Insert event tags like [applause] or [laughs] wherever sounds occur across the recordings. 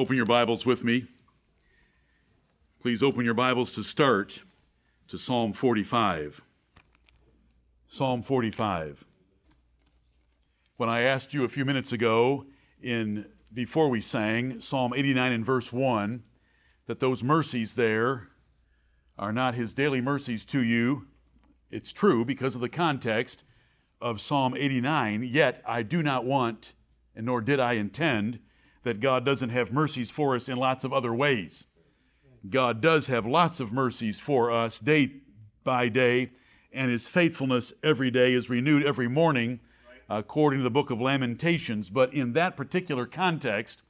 Open your Bibles with me. Please open your Bibles to start to Psalm 45. Psalm 45. When I asked you a few minutes ago in before we sang Psalm 89 and verse 1 that those mercies there are not his daily mercies to you, it's true because of the context of Psalm 89, yet I do not want and nor did I intend that God doesn't have mercies for us in lots of other ways. God does have lots of mercies for us day by day, and his faithfulness every day is renewed every morning, according to the book of Lamentations. But in that particular context,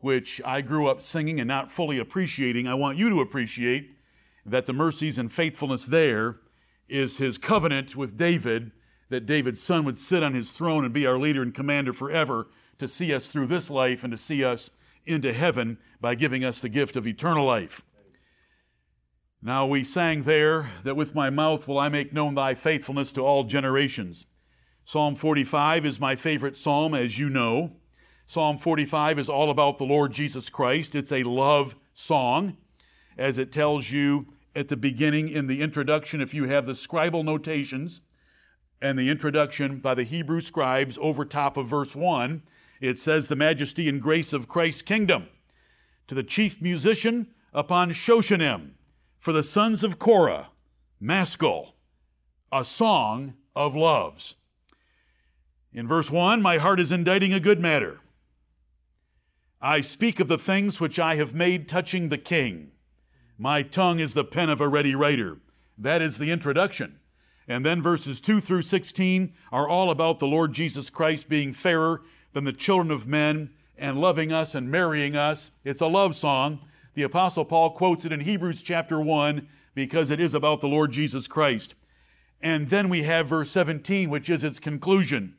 which I grew up singing and not fully appreciating, I want you to appreciate that the mercies and faithfulness there is his covenant with David, that David's son would sit on his throne and be our leader and commander forever to see us through this life and to see us into heaven by giving us the gift of eternal life. Now we sang there that with my mouth will I make known thy faithfulness to all generations. Psalm 45 is my favorite psalm, as you know. Psalm 45 is all about the Lord Jesus Christ. It's a love song, as it tells you at the beginning in the introduction, if you have the scribal notations and the introduction by the Hebrew scribes over top of verse 1, it says, The majesty and grace of Christ's kingdom. To the chief musician upon Shoshannim, for the sons of Korah, Maschil, a song of loves. In verse 1, my heart is inditing a good matter. I speak of the things which I have made touching the king. My tongue is the pen of a ready writer. That is the introduction. And then verses 2 through 16 are all about the Lord Jesus Christ being fairer than the children of men and loving us and marrying us. It's a love song. The Apostle Paul quotes it in Hebrews chapter 1 because it is about the Lord Jesus Christ. And then we have verse 17, which is its conclusion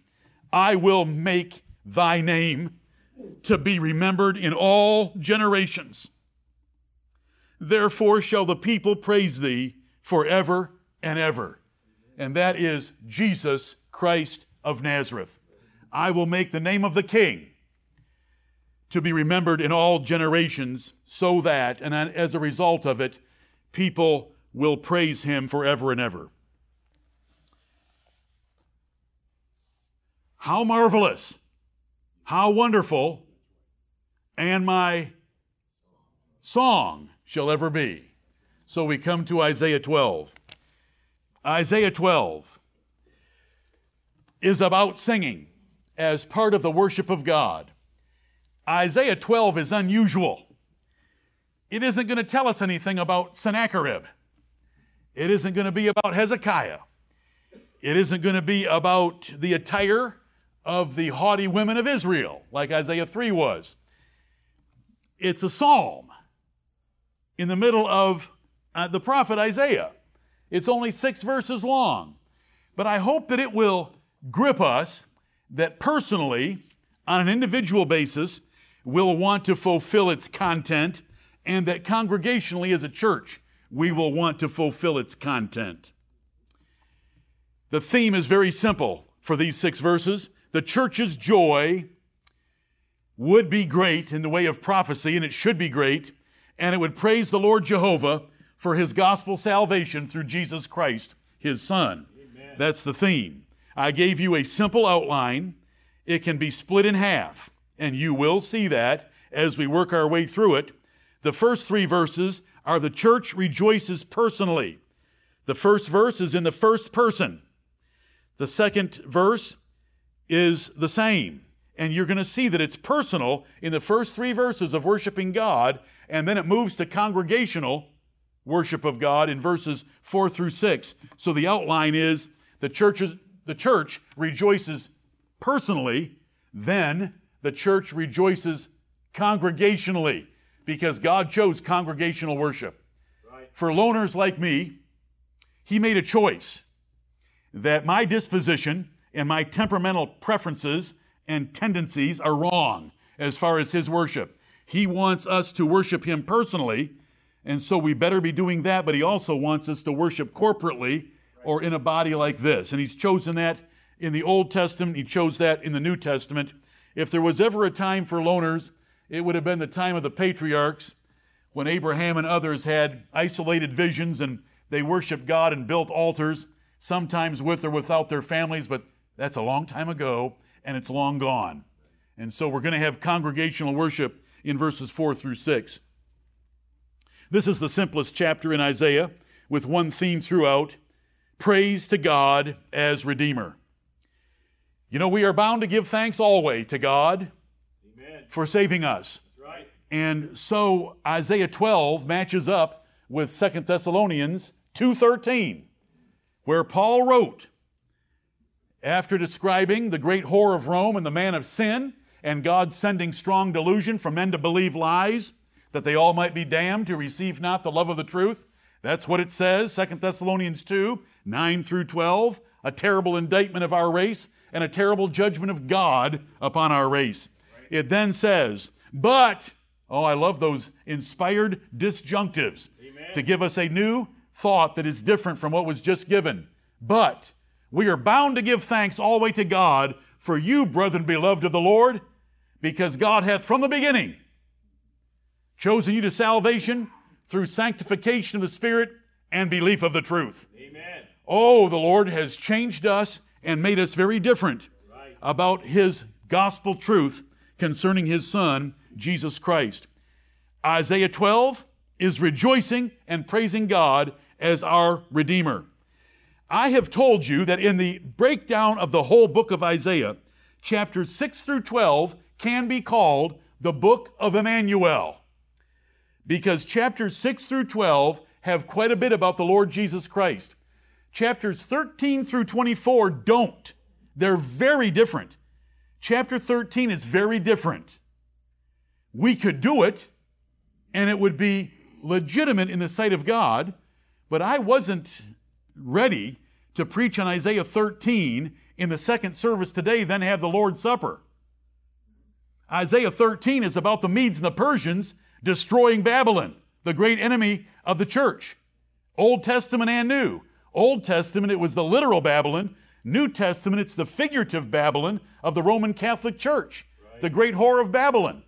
I will make thy name to be remembered in all generations. Therefore shall the people praise thee forever and ever. And that is Jesus Christ of Nazareth. I will make the name of the King to be remembered in all generations, so that, and as a result of it, people will praise him forever and ever. How marvelous, how wonderful, and my song shall ever be. So we come to Isaiah 12. Isaiah 12 is about singing as part of the worship of God. Isaiah 12 is unusual. It isn't going to tell us anything about Sennacherib. It isn't going to be about Hezekiah. It isn't going to be about the attire of the haughty women of Israel, like Isaiah 3 was. It's a psalm in the middle of uh, the prophet Isaiah. It's only six verses long, but I hope that it will grip us that personally, on an individual basis, will want to fulfill its content, and that congregationally as a church, we will want to fulfill its content. The theme is very simple for these six verses. The church's joy would be great in the way of prophecy, and it should be great, and it would praise the Lord Jehovah for his gospel salvation through Jesus Christ, his Son. Amen. That's the theme. I gave you a simple outline. It can be split in half, and you will see that as we work our way through it. The first three verses are the church rejoices personally. The first verse is in the first person. The second verse is the same. And you're going to see that it's personal in the first three verses of worshiping God, and then it moves to congregational worship of God in verses four through six. So the outline is the church's the church rejoices personally, then the church rejoices congregationally because God chose congregational worship. Right. For loners like me, He made a choice that my disposition and my temperamental preferences and tendencies are wrong as far as His worship. He wants us to worship Him personally, and so we better be doing that, but He also wants us to worship corporately or in a body like this. And he's chosen that in the Old Testament, he chose that in the New Testament. If there was ever a time for loners it would have been the time of the patriarchs when Abraham and others had isolated visions and they worshiped God and built altars, sometimes with or without their families, but that's a long time ago and it's long gone. And so we're going to have congregational worship in verses 4 through 6. This is the simplest chapter in Isaiah with one theme throughout praise to God as Redeemer. You know, we are bound to give thanks always to God Amen. for saving us. Right. And so Isaiah 12 matches up with Second Thessalonians 2:13, where Paul wrote, after describing the great whore of Rome and the man of sin, and God sending strong delusion for men to believe lies, that they all might be damned who receive not the love of the truth. That's what it says, Second Thessalonians 2, 9 through 12, a terrible indictment of our race and a terrible judgment of God upon our race. It then says, but, oh, I love those inspired disjunctives Amen. to give us a new thought that is different from what was just given. But we are bound to give thanks always to God for you, brethren beloved of the Lord, because God hath from the beginning chosen you to salvation through sanctification of the Spirit and belief of the truth. Amen. Oh, the Lord has changed us and made us very different about His gospel truth concerning His Son, Jesus Christ. Isaiah 12 is rejoicing and praising God as our Redeemer. I have told you that in the breakdown of the whole book of Isaiah, chapters 6 through 12 can be called the book of Emmanuel because chapters 6 through 12 have quite a bit about the Lord Jesus Christ. Chapters 13 through 24 don't. They're very different. Chapter 13 is very different. We could do it, and it would be legitimate in the sight of God, but I wasn't ready to preach on Isaiah 13 in the second service today, then have the Lord's Supper. Isaiah 13 is about the Medes and the Persians destroying Babylon, the great enemy of the church. Old Testament and New. Old Testament, it was the literal Babylon. New Testament, it's the figurative Babylon of the Roman Catholic Church, right. the great whore of Babylon.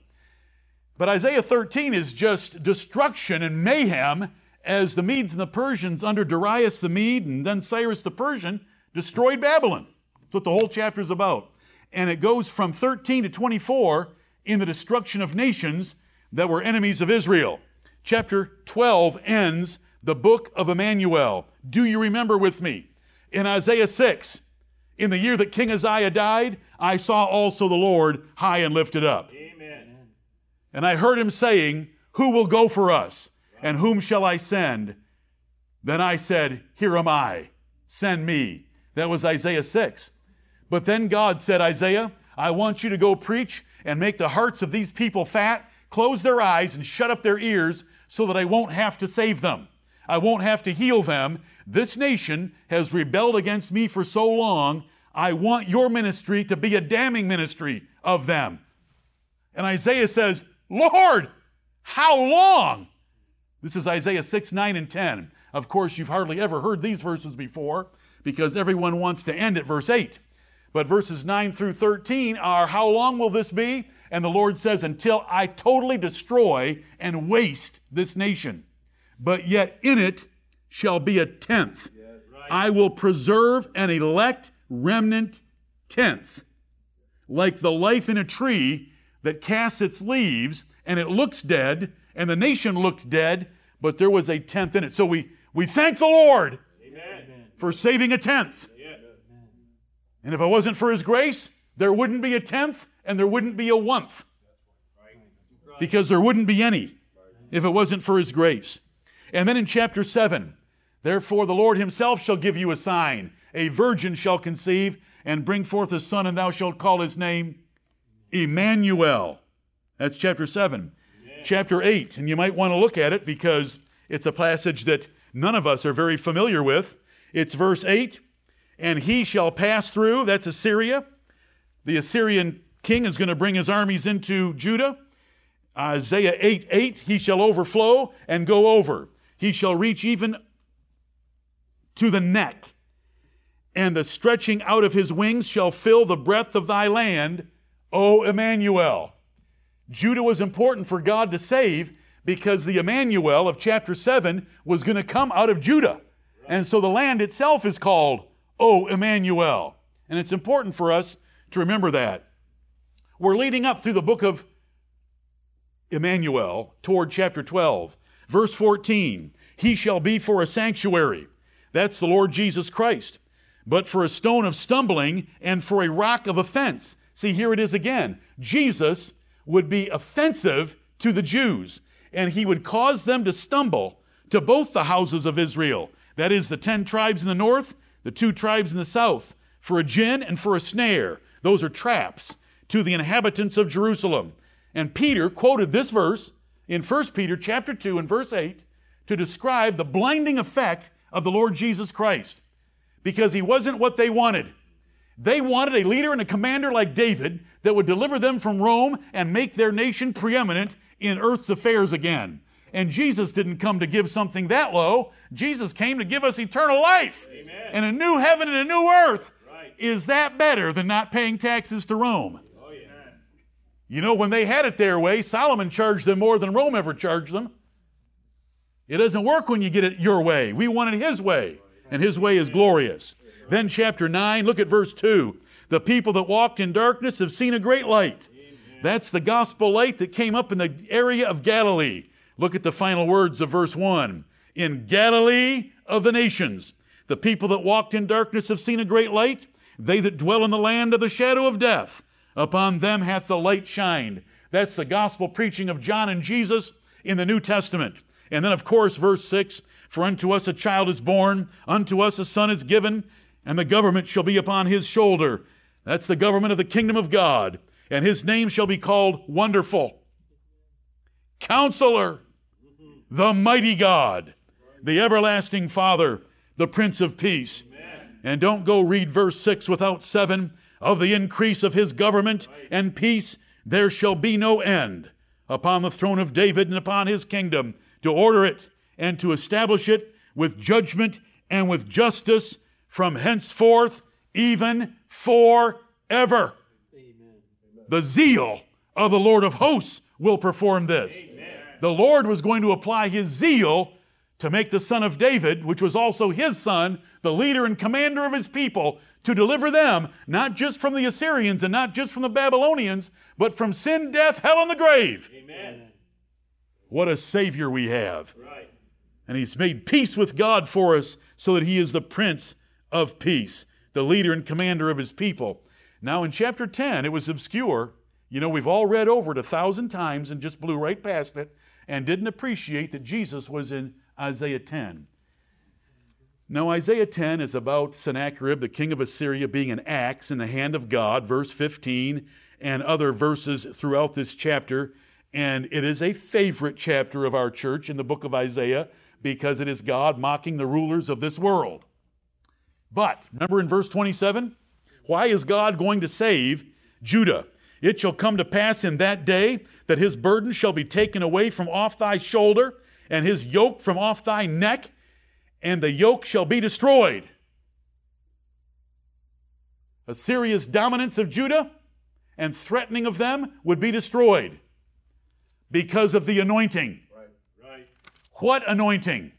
But Isaiah 13 is just destruction and mayhem as the Medes and the Persians under Darius the Mede and then Cyrus the Persian destroyed Babylon. That's what the whole chapter is about. And it goes from 13 to 24 in the destruction of nations that were enemies of Israel. Chapter 12 ends the book of Emmanuel. Do you remember with me? In Isaiah 6, in the year that King Uzziah died, I saw also the Lord high and lifted up. Amen. And I heard him saying, Who will go for us? And whom shall I send? Then I said, Here am I. Send me. That was Isaiah 6. But then God said, Isaiah, I want you to go preach and make the hearts of these people fat close their eyes and shut up their ears so that I won't have to save them. I won't have to heal them. This nation has rebelled against me for so long. I want your ministry to be a damning ministry of them. And Isaiah says, Lord, how long? This is Isaiah 6, 9, and 10. Of course, you've hardly ever heard these verses before because everyone wants to end at verse 8. But verses 9 through 13 are, How long will this be? And the Lord says, Until I totally destroy and waste this nation. But yet in it shall be a tenth. I will preserve an elect remnant tenth. Like the life in a tree that casts its leaves and it looks dead, and the nation looked dead, but there was a tenth in it. So we, we thank the Lord Amen. for saving a tenth. And if it wasn't for his grace, there wouldn't be a tenth and there wouldn't be a one because there wouldn't be any if it wasn't for his grace. And then in chapter 7, therefore the Lord himself shall give you a sign. A virgin shall conceive and bring forth a son, and thou shalt call his name Emmanuel. That's chapter 7. Chapter 8, and you might want to look at it because it's a passage that none of us are very familiar with. It's verse 8, and he shall pass through, that's Assyria. The Assyrian king is going to bring his armies into Judah. Isaiah 8 8, he shall overflow and go over. He shall reach even to the neck, and the stretching out of his wings shall fill the breadth of thy land, O Emmanuel. Judah was important for God to save because the Emmanuel of chapter 7 was going to come out of Judah. And so the land itself is called O Emmanuel. And it's important for us to remember that. We're leading up through the book of Emmanuel toward chapter 12. Verse 14 He shall be for a sanctuary. That's the Lord Jesus Christ. But for a stone of stumbling and for a rock of offense. See, here it is again. Jesus would be offensive to the Jews, and he would cause them to stumble to both the houses of Israel. That is, the ten tribes in the north, the two tribes in the south, for a gin and for a snare. Those are traps to the inhabitants of Jerusalem. And Peter quoted this verse in 1 Peter chapter 2 and verse 8 to describe the blinding effect of the Lord Jesus Christ because he wasn't what they wanted. They wanted a leader and a commander like David that would deliver them from Rome and make their nation preeminent in earth's affairs again. And Jesus didn't come to give something that low. Jesus came to give us eternal life Amen. and a new heaven and a new earth. Right. Is that better than not paying taxes to Rome? You know, when they had it their way, Solomon charged them more than Rome ever charged them. It doesn't work when you get it your way. We want it His way, and His way is glorious. Then, chapter 9, look at verse 2. The people that walked in darkness have seen a great light. That's the gospel light that came up in the area of Galilee. Look at the final words of verse 1. In Galilee of the nations, the people that walked in darkness have seen a great light. They that dwell in the land of the shadow of death, upon them hath the light shined. That's the gospel preaching of John and Jesus in the New Testament. And then, of course, verse 6 For unto us a child is born, unto us a son is given, and the government shall be upon his shoulder. That's the government of the kingdom of God. And his name shall be called Wonderful, Counselor, the Mighty God, the Everlasting Father, the Prince of Peace. Amen. And don't go read verse 6 without 7 of the increase of his government and peace, there shall be no end upon the throne of David and upon his kingdom to order it and to establish it with judgment and with justice from henceforth, even forever. Amen. The zeal of the Lord of hosts will perform this. Amen. The Lord was going to apply his zeal to make the son of David, which was also his son, the leader and commander of his people, to deliver them not just from the Assyrians and not just from the Babylonians, but from sin, death, hell, and the grave. Amen. What a Savior we have. Right. And He's made peace with God for us so that He is the Prince of Peace, the leader and commander of His people. Now, in chapter 10, it was obscure. You know, we've all read over it a thousand times and just blew right past it and didn't appreciate that Jesus was in Isaiah 10. Now, Isaiah 10 is about Sennacherib, the king of Assyria, being an axe in the hand of God, verse 15, and other verses throughout this chapter. And it is a favorite chapter of our church in the book of Isaiah because it is God mocking the rulers of this world. But remember in verse 27? Why is God going to save Judah? It shall come to pass in that day that his burden shall be taken away from off thy shoulder, and his yoke from off thy neck, and the yoke shall be destroyed. Assyria's dominance of Judah and threatening of them would be destroyed because of the anointing. Right. Right. What anointing?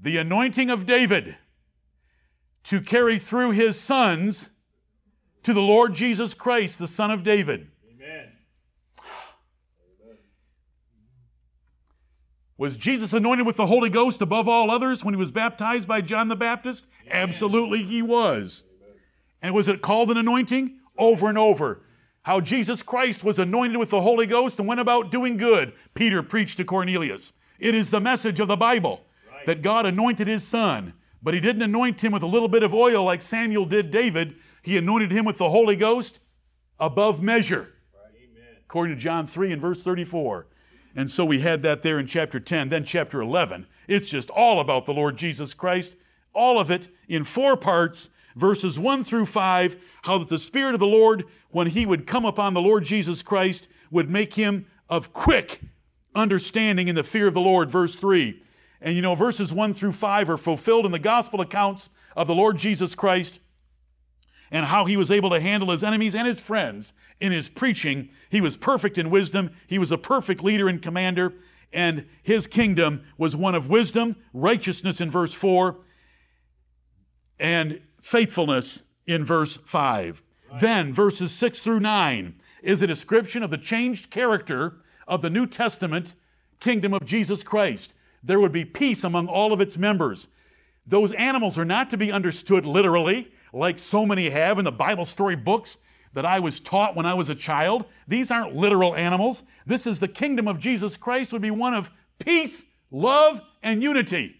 The anointing of David to carry through his sons to the Lord Jesus Christ, the Son of David. Was Jesus anointed with the Holy Ghost above all others when he was baptized by John the Baptist? Absolutely, he was. Amen. And was it called an anointing? Over and over how Jesus Christ was anointed with the Holy Ghost and went about doing good, Peter preached to Cornelius. It is the message of the Bible right. that God anointed his son, but he didn't anoint him with a little bit of oil like Samuel did David. He anointed him with the Holy Ghost above measure, right. according to John 3 and verse 34. And so we had that there in chapter 10. Then chapter 11, it's just all about the Lord Jesus Christ, all of it in four parts verses 1 through 5, how that the Spirit of the Lord, when he would come upon the Lord Jesus Christ, would make him of quick understanding in the fear of the Lord, verse 3. And you know, verses 1 through 5 are fulfilled in the gospel accounts of the Lord Jesus Christ and how he was able to handle his enemies and his friends in his preaching. He was perfect in wisdom. He was a perfect leader and commander, and his kingdom was one of wisdom, righteousness in verse 4, and faithfulness in verse 5. Then, verses 6 through 9 is a description of the changed character of the New Testament kingdom of Jesus Christ. There would be peace among all of its members. Those animals are not to be understood literally, like so many have in the Bible story books that I was taught when I was a child. These aren't literal animals. This is the kingdom of Jesus Christ, would be one of peace, love, and unity.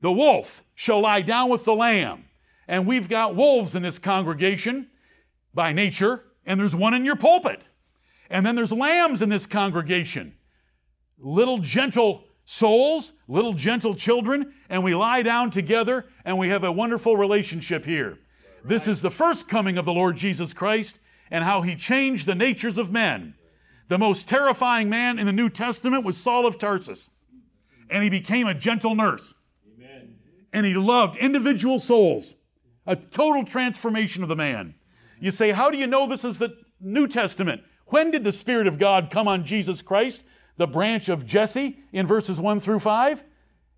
The wolf shall lie down with the lamb. And we've got wolves in this congregation by nature, and there's one in your pulpit. And then there's lambs in this congregation. Little gentle souls, little gentle children, and we lie down together and we have a wonderful relationship here. This is the first coming of the Lord Jesus Christ and how he changed the natures of men. The most terrifying man in the New Testament was Saul of Tarsus, and he became a gentle nurse. Amen. And he loved individual souls, a total transformation of the man. You say, How do you know this is the New Testament? When did the Spirit of God come on Jesus Christ? The branch of Jesse in verses 1 through 5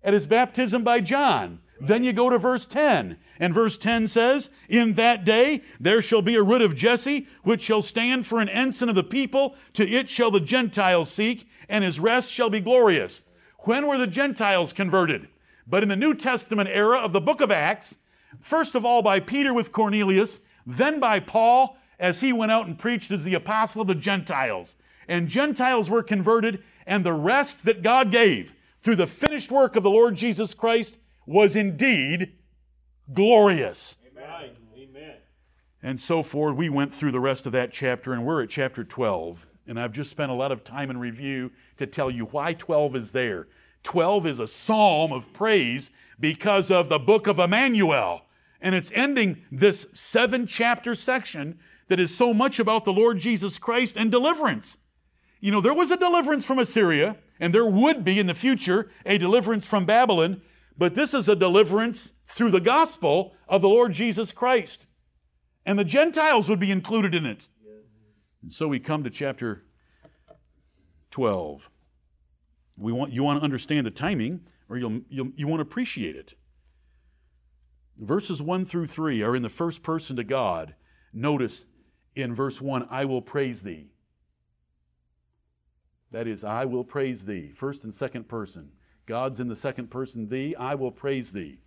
at his baptism by John. Then you go to verse 10, and verse 10 says, In that day there shall be a root of Jesse, which shall stand for an ensign of the people. To it shall the Gentiles seek, and his rest shall be glorious. When were the Gentiles converted? But in the New Testament era of the book of Acts, first of all by Peter with Cornelius, then by Paul as he went out and preached as the apostle of the Gentiles and Gentiles were converted, and the rest that God gave through the finished work of the Lord Jesus Christ was indeed glorious. Amen. And so forth. We went through the rest of that chapter, and we're at chapter 12. And I've just spent a lot of time in review to tell you why 12 is there. 12 is a psalm of praise because of the book of Emmanuel. And it's ending this seven chapter section that is so much about the Lord Jesus Christ and deliverance. You know, there was a deliverance from Assyria, and there would be in the future a deliverance from Babylon, but this is a deliverance through the gospel of the Lord Jesus Christ. And the Gentiles would be included in it. And so we come to chapter 12. We want, you want to understand the timing, or you'll, you'll, you won't appreciate it. Verses 1 through 3 are in the first person to God. Notice in verse 1, I will praise thee. That is, I will praise thee. First and second person. God's in the second person, thee, I will praise thee.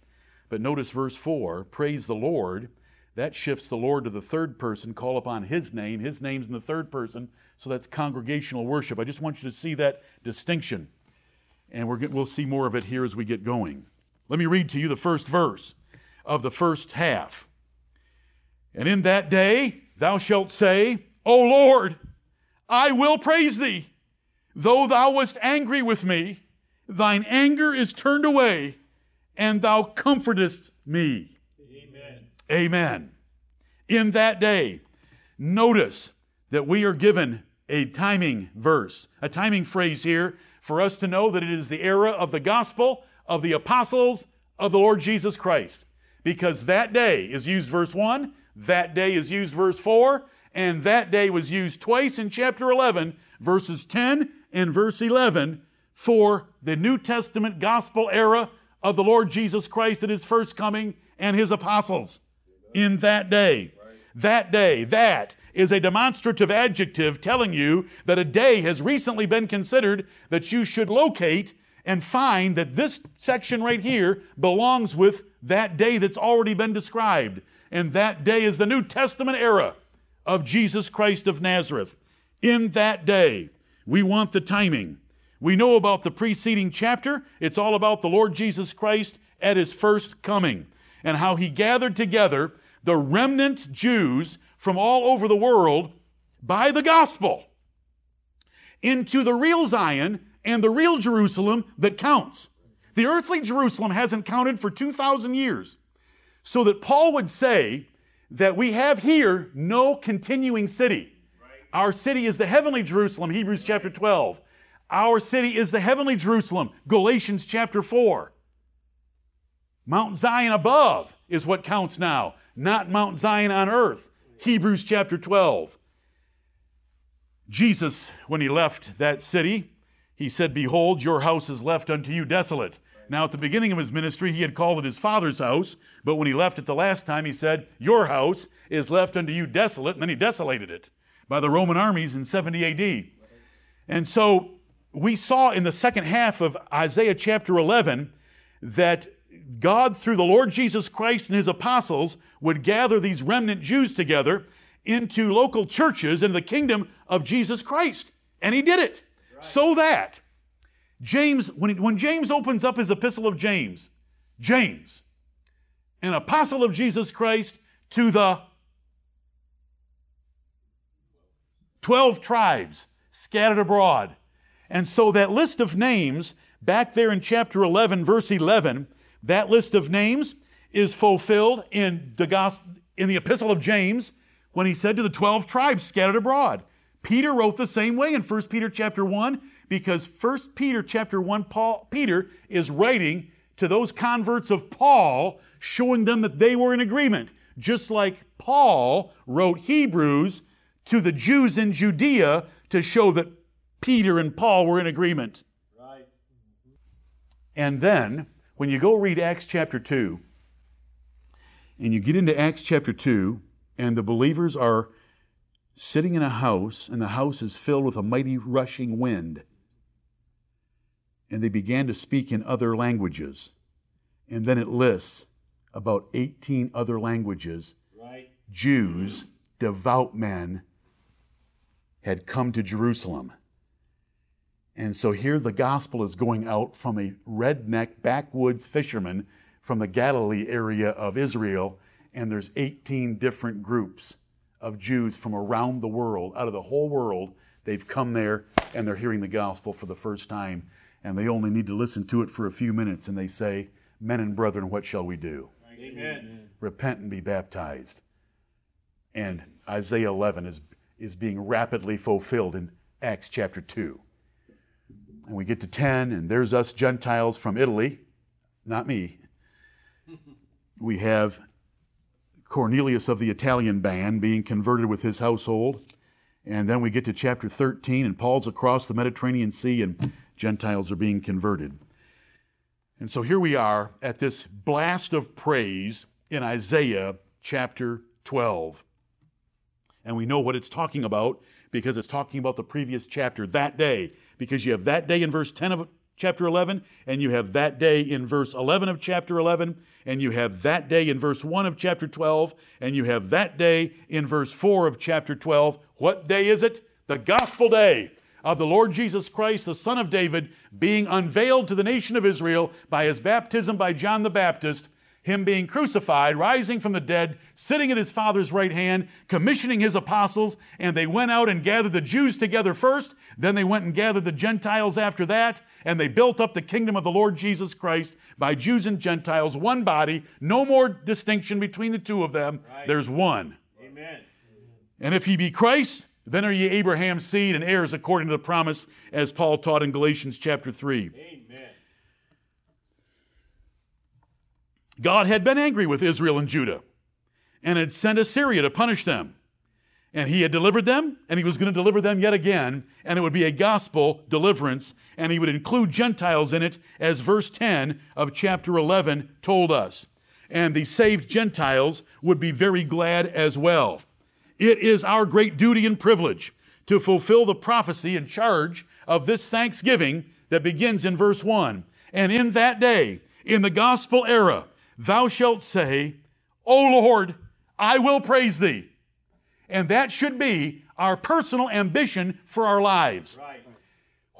But notice verse 4 praise the Lord. That shifts the Lord to the third person, call upon his name. His name's in the third person, so that's congregational worship. I just want you to see that distinction. And we will see more of it here as we get going. Let me read to you the first verse of the first half. And in that day thou shalt say, O Lord, I will praise thee Though thou wast angry with me, thine anger is turned away, and thou comfortest me. Amen. Amen. In that day, notice that we are given a timing verse, a timing phrase here for us to know that it is the era of the gospel of the apostles of the Lord Jesus Christ. Because that day is used verse 1, that day is used verse 4, and that day was used twice in chapter 11, verses 10 in verse 11 for the New Testament gospel era of the Lord Jesus Christ at his first coming and his apostles in that day. That day, that is a demonstrative adjective telling you that a day has recently been considered that you should locate and find that this section right here belongs with that day that's already been described. And that day is the New Testament era of Jesus Christ of Nazareth. In that day, we want the timing. We know about the preceding chapter. It's all about the Lord Jesus Christ at his first coming and how he gathered together the remnant Jews from all over the world by the gospel into the real Zion and the real Jerusalem that counts. The earthly Jerusalem hasn't counted for 2,000 years. So that Paul would say that we have here no continuing city. Our city is the heavenly Jerusalem, Hebrews chapter 12. Our city is the heavenly Jerusalem, Galatians chapter 4. Mount Zion above is what counts now, not Mount Zion on earth. Hebrews chapter 12. Jesus, when he left that city, he said, Behold, your house is left unto you desolate. Now, at the beginning of his ministry, he had called it his father's house, but when he left it the last time, he said, Your house is left unto you desolate, and then he desolated it by the Roman armies in 70 AD. And so we saw in the second half of Isaiah chapter 11 that God, through the Lord Jesus Christ and his apostles, would gather these remnant Jews together into local churches in the kingdom of Jesus Christ. And he did it. Right. So that James, when, he, when James opens up his epistle of James, James, an apostle of Jesus Christ to the 12 tribes scattered abroad. And so that list of names, back there in chapter 11, verse 11, that list of names is fulfilled in the, gospel, in the epistle of James when he said to the 12 tribes scattered abroad. Peter wrote the same way in 1 Peter chapter 1 because 1 Peter chapter 1 Paul Peter is writing to those converts of Paul showing them that they were in agreement just like Paul wrote Hebrews to the Jews in Judea to show that Peter and Paul were in agreement. Right. And then when you go read Acts chapter 2 and you get into Acts chapter 2 and the believers are sitting in a house and the house is filled with a mighty rushing wind and they began to speak in other languages. And then it lists about 18 other languages. Right. Jews, devout men, had come to Jerusalem. And so here the gospel is going out from a redneck backwoods fisherman from the Galilee area of Israel, and there's 18 different groups of Jews from around the world, out of the whole world. They've come there and they're hearing the gospel for the first time and they only need to listen to it for a few minutes, and they say, Men and brethren, what shall we do? Amen. Repent and be baptized. And Isaiah 11 is, is being rapidly fulfilled in Acts chapter 2. And we get to 10, and there's us Gentiles from Italy, not me. [laughs] We have Cornelius of the Italian band being converted with his household. And then we get to chapter 13, and Paul's across the Mediterranean Sea, and Gentiles are being converted. And so here we are at this blast of praise in Isaiah chapter 12. And we know what it's talking about because it's talking about the previous chapter, that day. Because you have that day in verse 10 of chapter 11, and you have that day in verse 11 of chapter 11, and you have that day in verse 1 of chapter 12, and you have that day in verse 4 of chapter 12. What day is it? The gospel day of the Lord Jesus Christ, the Son of David, being unveiled to the nation of Israel by his baptism by John the Baptist, him being crucified, rising from the dead, sitting at his Father's right hand, commissioning his apostles, and they went out and gathered the Jews together first, then they went and gathered the Gentiles after that, and they built up the kingdom of the Lord Jesus Christ by Jews and Gentiles, one body, no more distinction between the two of them. Right. There's one. Amen. And if he be Christ, then are ye Abraham's seed and heirs according to the promise, as Paul taught in Galatians chapter 3. Amen. God had been angry with Israel and Judah and had sent Assyria to punish them. And he had delivered them, and he was going to deliver them yet again, and it would be a gospel deliverance, and he would include Gentiles in it, as verse 10 of chapter 11 told us. And the saved Gentiles would be very glad as well. It is our great duty and privilege to fulfill the prophecy and charge of this thanksgiving that begins in verse 1. And in that day, in the gospel era, thou shalt say, O Lord, I will praise thee. And that should be our personal ambition for our lives. Right.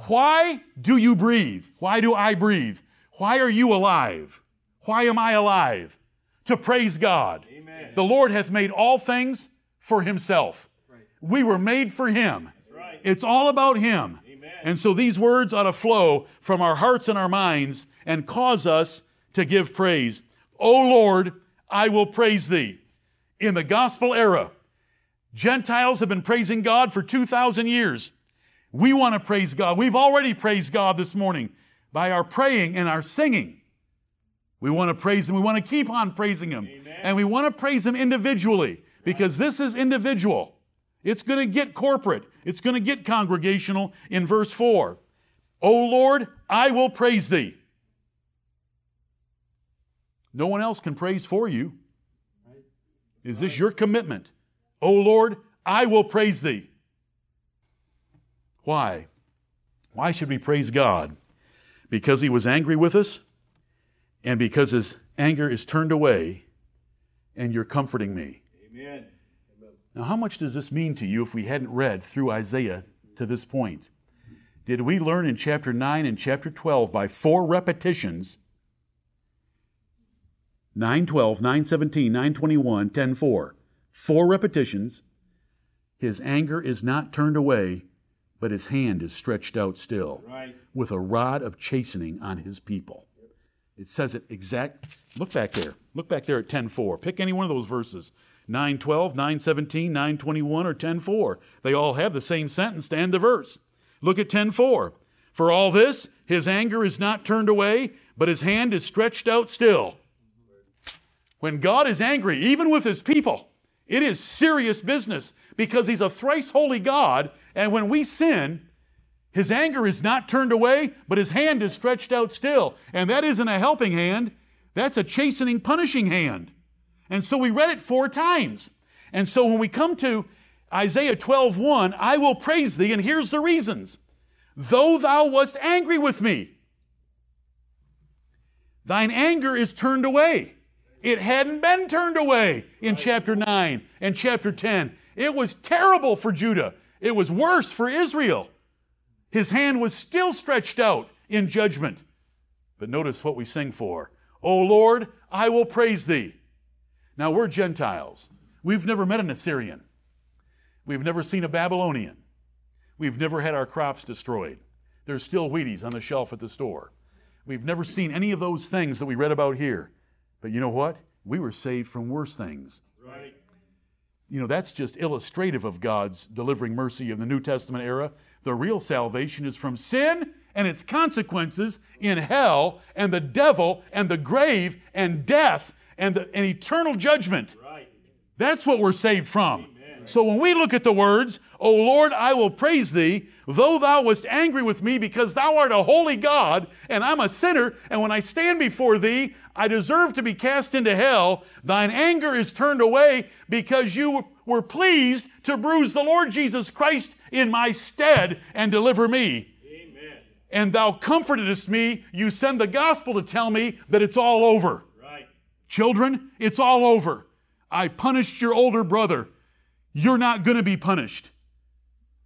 Why do you breathe? Why do I breathe? Why are you alive? Why am I alive? To praise God. Amen. The Lord hath made all things for himself. Right. We were made for him. Right. It's all about him. Amen. And so these words ought to flow from our hearts and our minds and cause us to give praise. O Lord, I will praise thee. In the gospel era, Gentiles have been praising God for 2,000 years. We want to praise God. We've already praised God this morning by our praying and our singing. We want to praise Him. We want to keep on praising Him. And we want to praise Him individually because this is individual. It's going to get corporate, it's going to get congregational in verse 4. O Lord, I will praise Thee. No one else can praise for you. Is this your commitment? O Lord, I will praise Thee. Why? Why should we praise God? Because He was angry with us and because His anger is turned away and you're comforting me. Amen. Now, how much does this mean to you if we hadn't read through Isaiah to this point? Did we learn in chapter 9 and chapter 12 by four repetitions 912, 917, 921, 104. Four repetitions. His anger is not turned away, but his hand is stretched out still, right. with a rod of chastening on his people. It says it exact. Look back there. Look back there at 10:4. Pick any one of those verses. 9:12, 9:17, 9:21 or 10:4. They all have the same sentence to end the verse. Look at 10:4. For all this, his anger is not turned away, but his hand is stretched out still. When God is angry, even with his people, it is serious business because he's a thrice holy God, and when we sin, his anger is not turned away, but his hand is stretched out still. And that isn't a helping hand, that's a chastening, punishing hand. And so we read it four times. And so when we come to Isaiah 12:1, I will praise thee, and here's the reasons. Though thou wast angry with me, thine anger is turned away. It hadn't been turned away in chapter 9 and chapter 10. It was terrible for Judah. It was worse for Israel. His hand was still stretched out in judgment. But notice what we sing for. O Lord, I will praise thee. Now we're Gentiles. We've never met an Assyrian. We've never seen a Babylonian. We've never had our crops destroyed. There's still Wheaties on the shelf at the store. We've never seen any of those things that we read about here. But you know what? We were saved from worse things. Right. You know, that's just illustrative of God's delivering mercy in the New Testament era. The real salvation is from sin and its consequences in hell and the devil and the grave and death and, the, and eternal judgment. Right. That's what we're saved from. So when we look at the words, O Lord, I will praise thee, though thou wast angry with me, because thou art a holy God, and I'm a sinner, and when I stand before thee, I deserve to be cast into hell. Thine anger is turned away because you were pleased to bruise the Lord Jesus Christ in my stead and deliver me. Amen. And thou comfortedest me. You send the gospel to tell me that it's all over. Right. Children, it's all over. I punished your older brother. You're not going to be punished.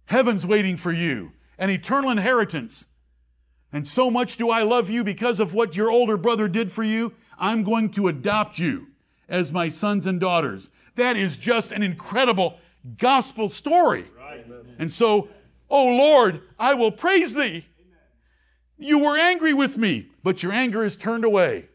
Heaven's waiting for you, an eternal inheritance. And so much do I love you because of what your older brother did for you I'm going to adopt you as my sons and daughters. That is just an incredible gospel story. Right. And so, oh Lord, I will praise thee. You were angry with me, but your anger is turned away.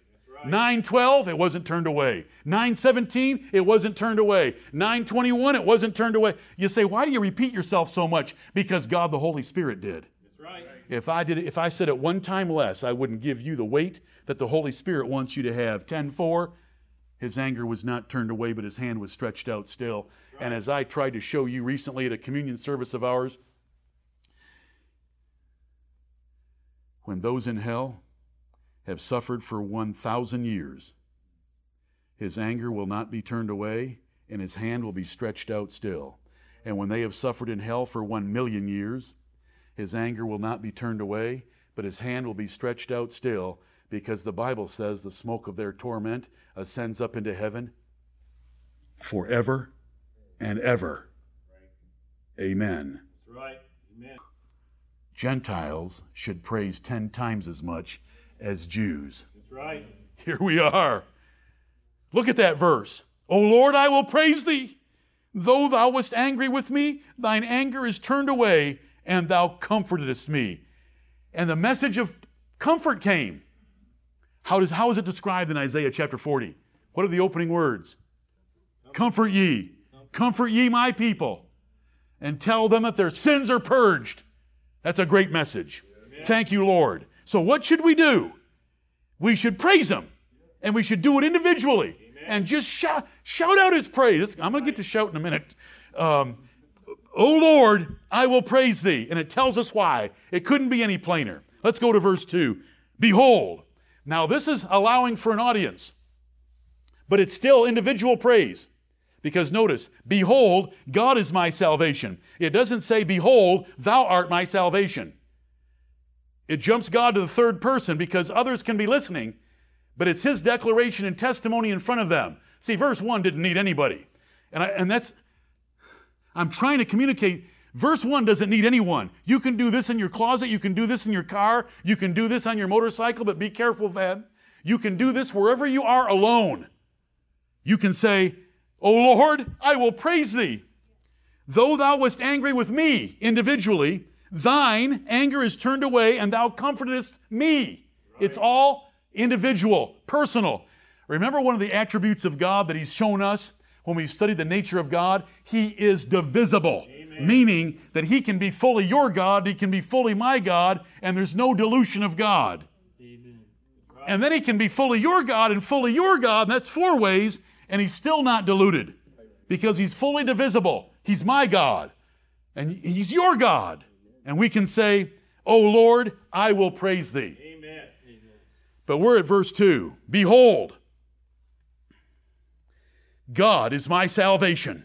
912, it wasn't turned away. 917, it wasn't turned away. 921, it wasn't turned away. You say, why do you repeat yourself so much? Because God the Holy Spirit did. Right. If I did if I said it one time less, I wouldn't give you the weight that the Holy Spirit wants you to have. 10:4, his anger was not turned away, but his hand was stretched out still. Right. And as I tried to show you recently at a communion service of ours, when those in hell have suffered for 1,000 years, his anger will not be turned away, and his hand will be stretched out still. And when they have suffered in hell for 1 million years, his anger will not be turned away, but his hand will be stretched out still, because the Bible says the smoke of their torment ascends up into heaven forever and ever. Amen. Right. Amen. Gentiles should praise 10 times as much as Jews. That's right. Here we are. Look at that verse. O Lord, I will praise thee. Though thou wast angry with me, thine anger is turned away, and thou comfortedst me. And the message of comfort came. How, does, how is it described in Isaiah chapter 40? What are the opening words? Comfort ye. Comfort ye my people. And tell them that their sins are purged. That's a great message. Thank you, Lord. So, what should we do? We should praise Him. And we should do it individually and just shout, shout out his praise. I'm going to get to shout in a minute. Um, O Lord, I will praise thee. And it tells us why. It couldn't be any plainer. Let's go to verse 2. Behold. Now, this is allowing for an audience, but it's still individual praise. Because notice, behold, God is my salvation. It doesn't say, behold, thou art my salvation. It jumps God to the third person because others can be listening, but it's his declaration and testimony in front of them. See, verse 1 didn't need anybody. And, I, and that's, I'm trying to communicate. Verse 1 doesn't need anyone. You can do this in your closet, you can do this in your car, you can do this on your motorcycle, but be careful, Van. You can do this wherever you are alone. You can say, O Lord, I will praise thee. Though thou wast angry with me individually, thine anger is turned away and thou comfortest me. Right. It's all individual, personal. Remember one of the attributes of God that he's shown us when we've studied the nature of God? He is divisible, Amen. meaning that he can be fully your God, he can be fully my God, and there's no dilution of God. Right. And then he can be fully your God and fully your God, and that's four ways and he's still not diluted because he's fully divisible. He's my God and he's your God. And we can say, Oh Lord, I will praise thee. Amen. But we're at verse 2. Behold, God is my salvation.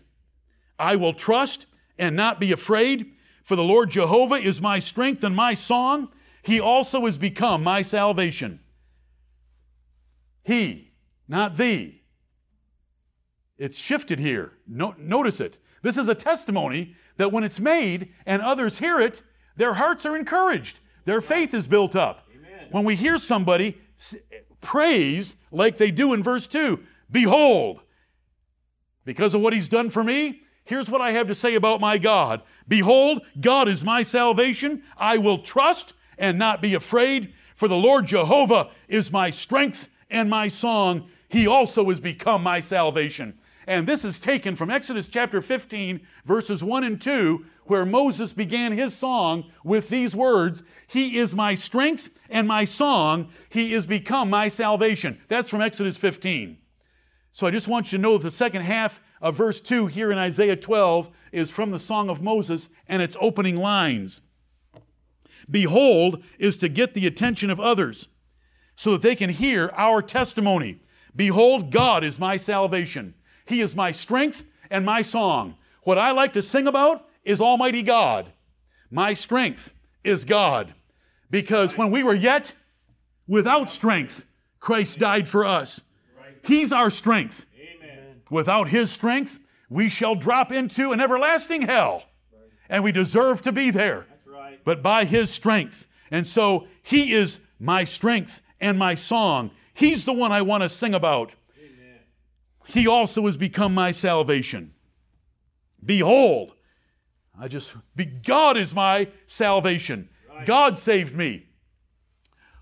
I will trust and not be afraid, for the Lord Jehovah is my strength and my song. He also has become my salvation. He, not thee, it's shifted here. No, notice it. This is a testimony that when it's made and others hear it, their hearts are encouraged. Their faith is built up. Amen. When we hear somebody praise like they do in verse 2, behold, because of what he's done for me, here's what I have to say about my God. Behold, God is my salvation. I will trust and not be afraid, for the Lord Jehovah is my strength and my song. He also has become my salvation. And this is taken from Exodus chapter 15, verses 1 and 2, where Moses began his song with these words He is my strength and my song. He is become my salvation. That's from Exodus 15. So I just want you to know the second half of verse 2 here in Isaiah 12 is from the Song of Moses and its opening lines. Behold is to get the attention of others so that they can hear our testimony. Behold, God is my salvation. He is my strength and my song. What I like to sing about is Almighty God. My strength is God. Because when we were yet without strength, Christ died for us. He's our strength. Without His strength, we shall drop into an everlasting hell. And we deserve to be there. But by His strength. And so He is my strength and my song. He's the one I want to sing about. He also has become my salvation. Behold, I just, God is my salvation. Right. God saved me.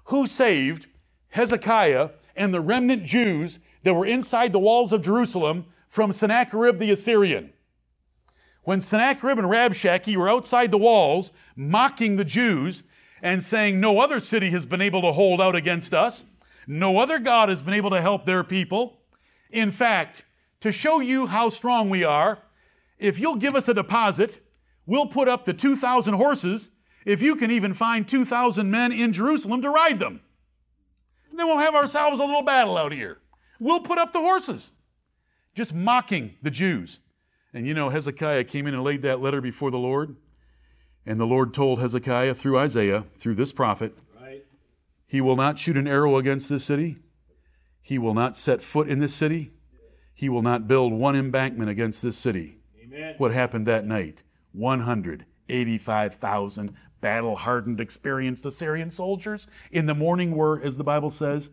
Who saved Hezekiah and the remnant Jews that were inside the walls of Jerusalem from Sennacherib the Assyrian? When Sennacherib and Rabshakeh were outside the walls mocking the Jews and saying, No other city has been able to hold out against us, no other God has been able to help their people. In fact, to show you how strong we are, if you'll give us a deposit, we'll put up the 2,000 horses if you can even find 2,000 men in Jerusalem to ride them. And then we'll have ourselves a little battle out here. We'll put up the horses. Just mocking the Jews. And you know, Hezekiah came in and laid that letter before the Lord. And the Lord told Hezekiah through Isaiah, through this prophet, right. He will not shoot an arrow against this city. He will not set foot in this city. He will not build one embankment against this city. Amen. What happened that night? 185,000 battle hardened, experienced Assyrian soldiers in the morning were, as the Bible says,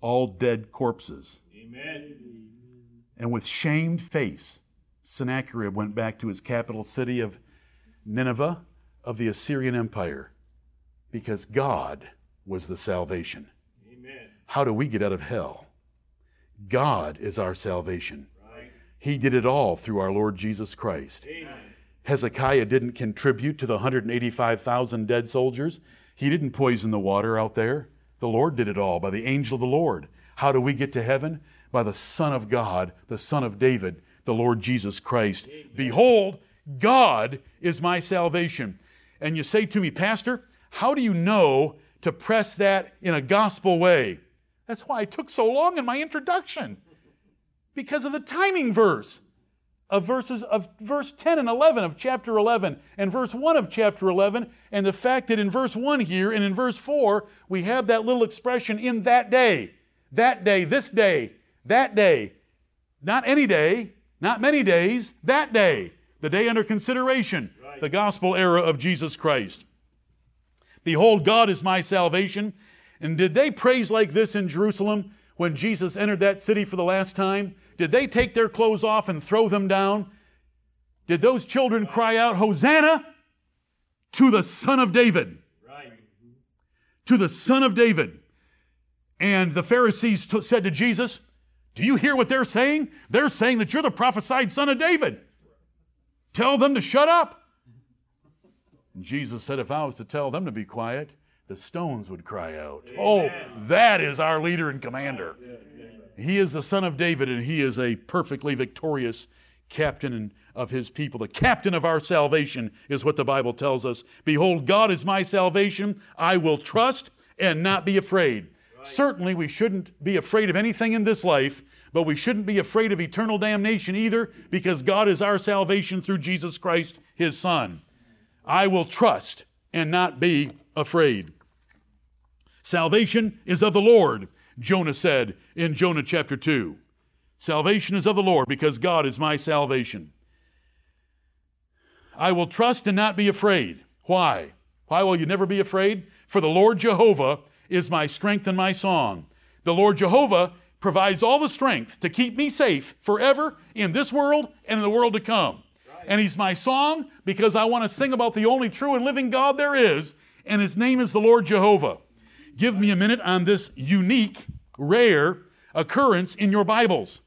all dead corpses. Amen. And with shamed face, Sennacherib went back to his capital city of Nineveh of the Assyrian Empire because God was the salvation. Amen. How do we get out of hell? God is our salvation. Right. He did it all through our Lord Jesus Christ. Amen. Hezekiah didn't contribute to the 185,000 dead soldiers. He didn't poison the water out there. The Lord did it all by the angel of the Lord. How do we get to heaven? By the Son of God, the Son of David, the Lord Jesus Christ. Amen. Behold, God is my salvation. And you say to me, Pastor, how do you know to press that in a gospel way? That's why I took so long in my introduction, because of the timing verse of verses of verse 10 and 11 of chapter 11 and verse 1 of chapter 11 and the fact that in verse 1 here and in verse 4 we have that little expression in that day that day this day that day not any day not many days that day the day under consideration right. the gospel era of Jesus Christ. Behold God is my salvation. And did they praise like this in Jerusalem when Jesus entered that city for the last time? Did they take their clothes off and throw them down? Did those children cry out, Hosanna to the Son of David? Right. To the Son of David. And the Pharisees t- said to Jesus, Do you hear what they're saying? They're saying that you're the prophesied Son of David. Tell them to shut up. And Jesus said, If I was to tell them to be quiet, the stones would cry out. Amen. Oh, that is our leader and commander. He is the son of David, and he is a perfectly victorious captain of his people. The captain of our salvation is what the Bible tells us. Behold, God is my salvation. I will trust and not be afraid. Right. Certainly, we shouldn't be afraid of anything in this life, but we shouldn't be afraid of eternal damnation either, because God is our salvation through Jesus Christ, his Son. I will trust and not be afraid. Salvation is of the Lord, Jonah said in Jonah chapter 2. Salvation is of the Lord because God is my salvation. I will trust and not be afraid. Why? Why will you never be afraid? For the Lord Jehovah is my strength and my song. The Lord Jehovah provides all the strength to keep me safe forever in this world and in the world to come. Right. And He's my song because I want to sing about the only true and living God there is, and His name is the Lord Jehovah give me a minute on this unique, rare occurrence in your Bibles.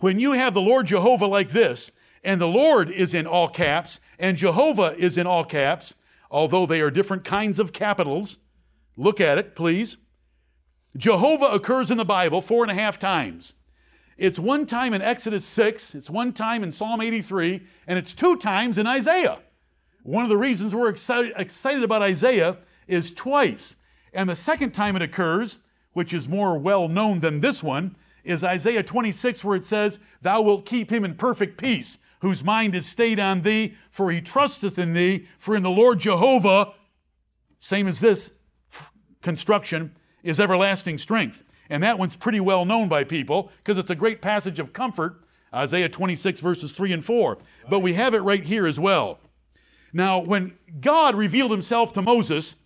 When you have the Lord Jehovah like this, and the Lord is in all caps, and Jehovah is in all caps, although they are different kinds of capitals, look at it, please. Jehovah occurs in the Bible four and a half times. It's one time in Exodus 6, it's one time in Psalm 83, and it's two times in Isaiah. One of the reasons we're excited, about Isaiah is twice and the second time it occurs, which is more well known than this one, is Isaiah 26, where it says, Thou wilt keep him in perfect peace, whose mind is stayed on thee, for he trusteth in thee, for in the Lord Jehovah, same as this construction, is everlasting strength. And that one's pretty well known by people because it's a great passage of comfort, Isaiah 26, verses 3 and 4. But we have it right here as well. Now, when God revealed himself to Moses,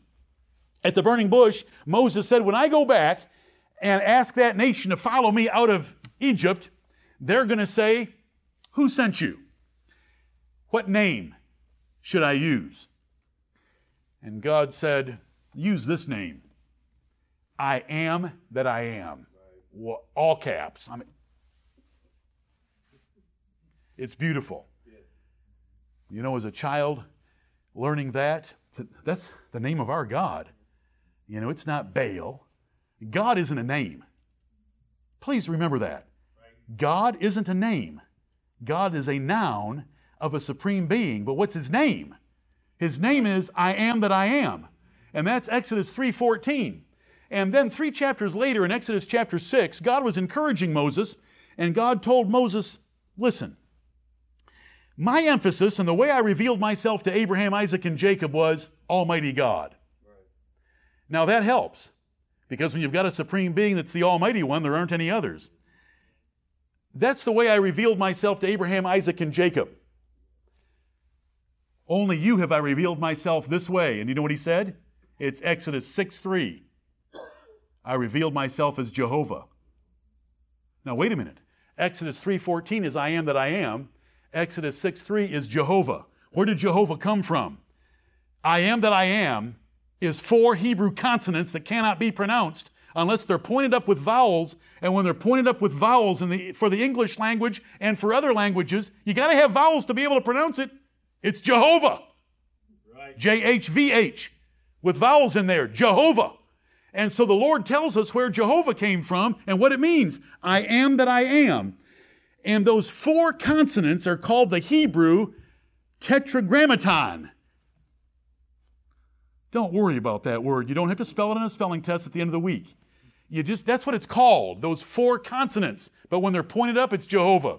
at the burning bush, Moses said, When I go back and ask that nation to follow me out of Egypt, they're going to say, Who sent you? What name should I use? And God said, Use this name I am that I am. All caps. I mean, it's beautiful. You know, as a child, learning that, that's the name of our God. You know, it's not Baal. God isn't a name. Please remember that. God isn't a name. God is a noun of a supreme being. But what's his name? His name is I am that I am. And that's Exodus 3:14. And then 3 chapters later in Exodus chapter 6, God was encouraging Moses and God told Moses, "Listen. My emphasis and the way I revealed myself to Abraham, Isaac and Jacob was Almighty God. Now that helps because when you've got a supreme being that's the Almighty One, there aren't any others. That's the way I revealed myself to Abraham, Isaac, and Jacob. Only you have I revealed myself this way. And you know what he said? It's Exodus 6 3. I revealed myself as Jehovah. Now wait a minute. Exodus 3:14 is I am that I am. Exodus 6:3 is Jehovah. Where did Jehovah come from? I am that I am is four Hebrew consonants that cannot be pronounced unless they're pointed up with vowels. And when they're pointed up with vowels in the, for the English language and for other languages, you got to have vowels to be able to pronounce it. It's Jehovah. J H V H with vowels in there. Jehovah. And so the Lord tells us where Jehovah came from and what it means. I am that I am. And those four consonants are called the Hebrew tetragrammaton. Don't worry about that word. You don't have to spell it on a spelling test at the end of the week. You just that's what it's called, those four consonants. But when they're pointed up, it's Jehovah.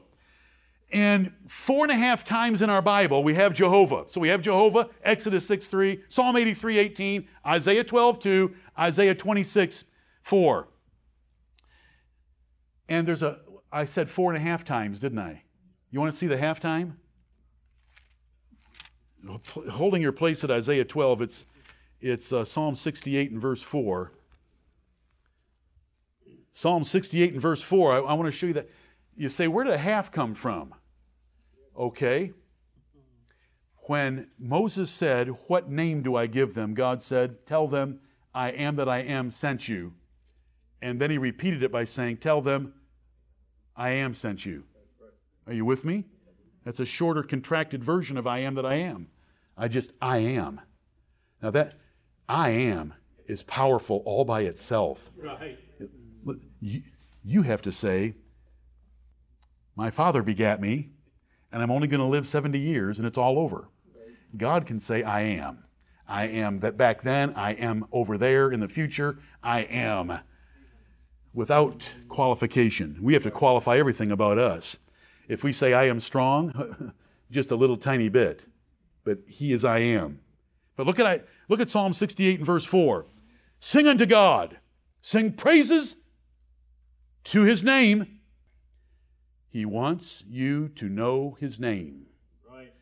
And four and a half times in our Bible, we have Jehovah. So we have Jehovah, Exodus 6 3, Psalm 83 18, Isaiah 12 2, Isaiah 26 4. And there's a, I said four and a half times, didn't I? You want to see the halftime? Holding your place at Isaiah 12, it's, it's uh, Psalm 68 and verse 4. Psalm 68 and verse 4, I, I want to show you that. You say, where did the half come from? Okay. When Moses said, What name do I give them? God said, Tell them, I am that I am sent you. And then he repeated it by saying, Tell them, I am sent you. Are you with me? That's a shorter, contracted version of I am that I am. I just, I am. Now that I am is powerful all by itself. Right. You, you have to say, My father begat me, and I'm only going to live 70 years, and it's all over. God can say, I am. I am that back then, I am over there in the future, I am. Without qualification. We have to qualify everything about us. If we say, I am strong, [laughs] just a little tiny bit, but He is I am. But look at, look at Psalm 68 and verse 4. Sing unto God, sing praises to His name. He wants you to know His name. Right.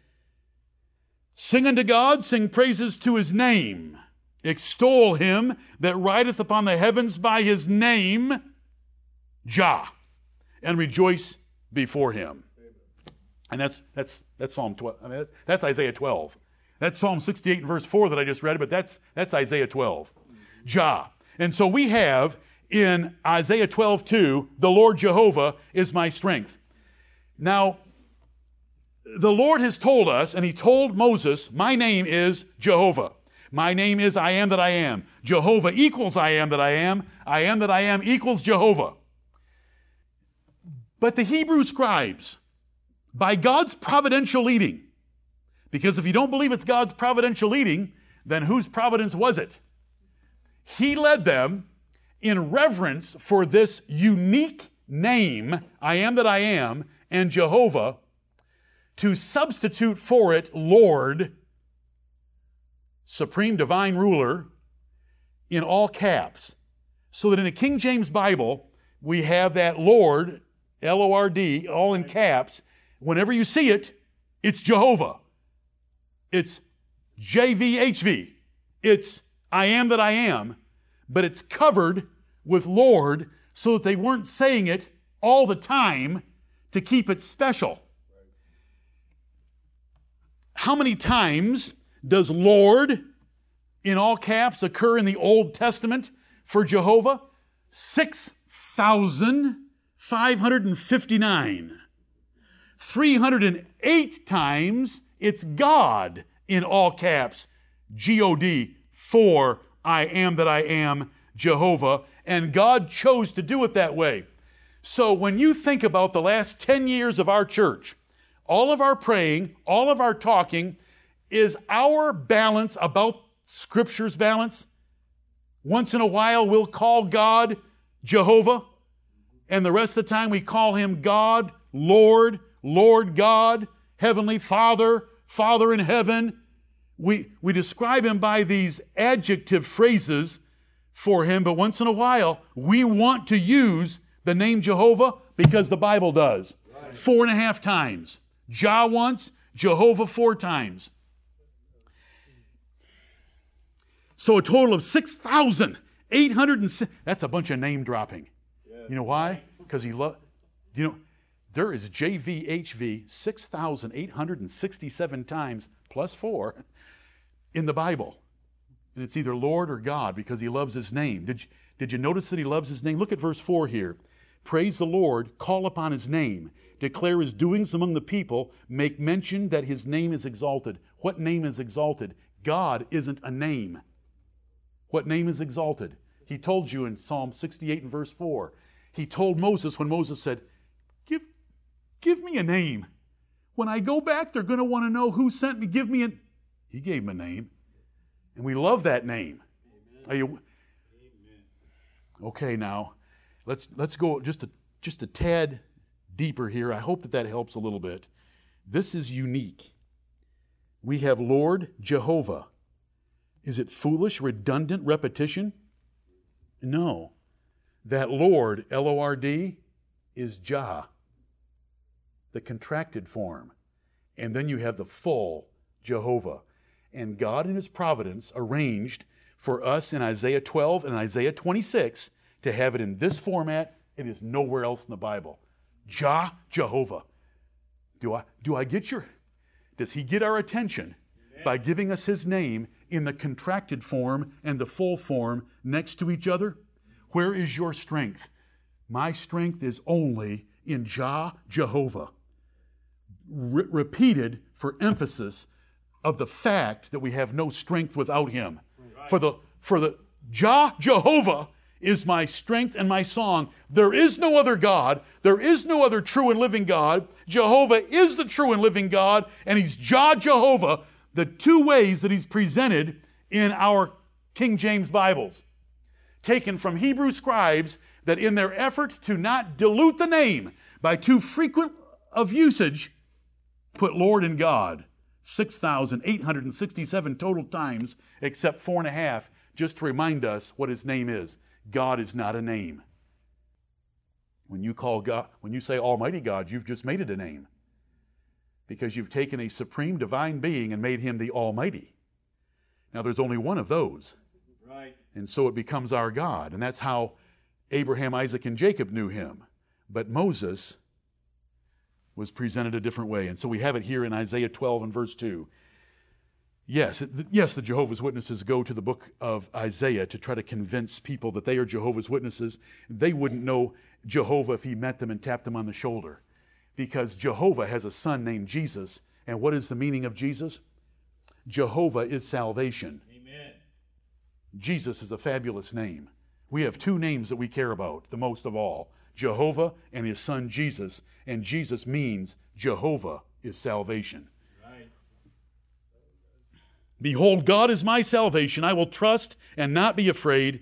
Sing unto God, sing praises to His name. Extol Him that rideth upon the heavens by His name, Jah, and rejoice before Him. And that's that's that's Psalm 12. I mean, that's, that's Isaiah 12. That's Psalm 68 verse 4 that I just read, but that's that's Isaiah 12. Jah. And so we have in Isaiah 12, 2, the Lord Jehovah is my strength. Now, the Lord has told us, and He told Moses, My name is Jehovah. My name is I am that I am. Jehovah equals I am that I am. I am that I am equals Jehovah. But the Hebrew scribes, by God's providential leading, because if you don't believe it's God's providential leading, then whose providence was it? He led them in reverence for this unique name, I am that I am, and Jehovah, to substitute for it Lord, Supreme Divine Ruler, in all caps. So that in a King James Bible, we have that Lord, L O R D, all in caps. Whenever you see it, it's Jehovah. It's JVHV. It's I am that I am but it's covered with Lord so that they weren't saying it all the time to keep it special. How many times does Lord in all caps occur in the Old Testament for Jehovah? 6,559. 308 times it's God in all caps, G O D, for I am that I am Jehovah, and God chose to do it that way. So when you think about the last 10 years of our church, all of our praying, all of our talking, is our balance about Scripture's balance? Once in a while, we'll call God Jehovah, and the rest of the time, we call him God, Lord, Lord God, Heavenly Father, Father in heaven, we, we describe him by these adjective phrases for him, but once in a while, we want to use the name Jehovah because the Bible does. Right. Four and a half times. Jah once, Jehovah four times. So a total of 6,806. That's a bunch of name dropping. You know why? Because he loved, you know, there is JVHV 6,867 times plus four in the Bible. And it's either Lord or God because he loves his name. Did you, did you notice that he loves his name? Look at verse 4 here. Praise the Lord, call upon his name, declare his doings among the people, make mention that his name is exalted. What name is exalted? God isn't a name. What name is exalted? He told you in Psalm 68 and verse 4. He told Moses when Moses said, give me a name. When I go back, they're going to want to know who sent me. Give me a. He gave him a name. And we love that name. Amen. Are you? Okay, now let's let's go just a just a tad deeper here. I hope that that helps a little bit. This is unique. We have Lord Jehovah. Is it foolish, redundant repetition? No. That Lord, L O R D, is Jah, the contracted form. And then you have the full Jehovah. And God, in His providence, arranged for us in Isaiah 12 and Isaiah 26 to have it in this format. It is nowhere else in the Bible. Jah, Jehovah. Do I, do I get your, does He get our attention Amen. by giving us His name in the contracted form and the full form next to each other? Where is your strength? My strength is only in Jah, Jehovah. Re- repeated for emphasis of the fact that we have no strength without Him. Right. For the for the Jah, Jehovah is my strength and my song. There is no other God. There is no other true and living God. Jehovah is the true and living God, and He's Jah Jehovah, the two ways that He's presented in our King James Bibles, taken from Hebrew scribes that in their effort to not dilute the name by too frequent of usage, put Lord and God 6,867 total times, except four and a half, just to remind us what His name is. God is not a name. When you call God, when you say Almighty God, you've just made it a name. Because you've taken a supreme divine being and made him the Almighty. Now there's only one of those. Right. And so it becomes our God. And that's how Abraham, Isaac, and Jacob knew him. But Moses was presented a different way. And so we have it here in Isaiah 12 and verse 2. Yes, yes, the Jehovah's Witnesses go to the book of Isaiah to try to convince people that they are Jehovah's Witnesses. They wouldn't know Jehovah if he met them and tapped them on the shoulder. Because Jehovah has a son named Jesus. And what is the meaning of Jesus? Jehovah is salvation. Amen. Jesus is a fabulous name. We have two names that we care about the most of all Jehovah and his son Jesus. And Jesus means Jehovah is salvation. Behold, God is my salvation. I will trust and not be afraid.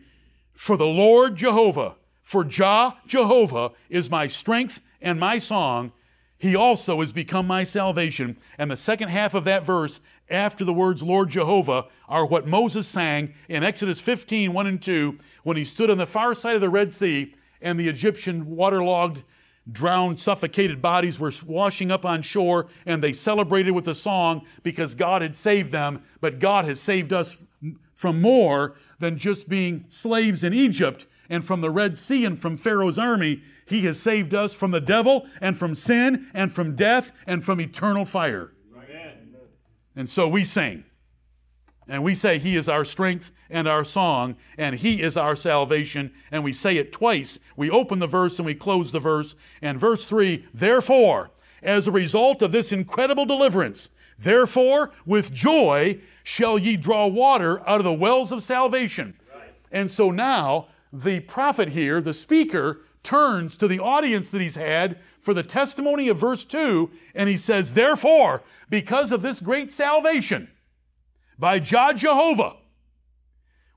For the Lord Jehovah, for Jah Jehovah is my strength and my song. He also has become my salvation. And the second half of that verse, after the words Lord Jehovah, are what Moses sang in Exodus 15, 1 and 2, when he stood on the far side of the Red Sea and the Egyptian waterlogged drowned, suffocated bodies were washing up on shore, and they celebrated with a song because God had saved them. But God has saved us from more than just being slaves in Egypt and from the Red Sea and from Pharaoh's army. He has saved us from the devil and from sin and from death and from eternal fire. Amen. And so we sing. And we say, He is our strength and our song, and He is our salvation. And we say it twice. We open the verse and we close the verse. And verse 3 Therefore, as a result of this incredible deliverance, therefore, with joy shall ye draw water out of the wells of salvation. Right. And so now, the prophet here, the speaker, turns to the audience that he's had for the testimony of verse 2, and he says, Therefore, because of this great salvation, by Jah Jehovah.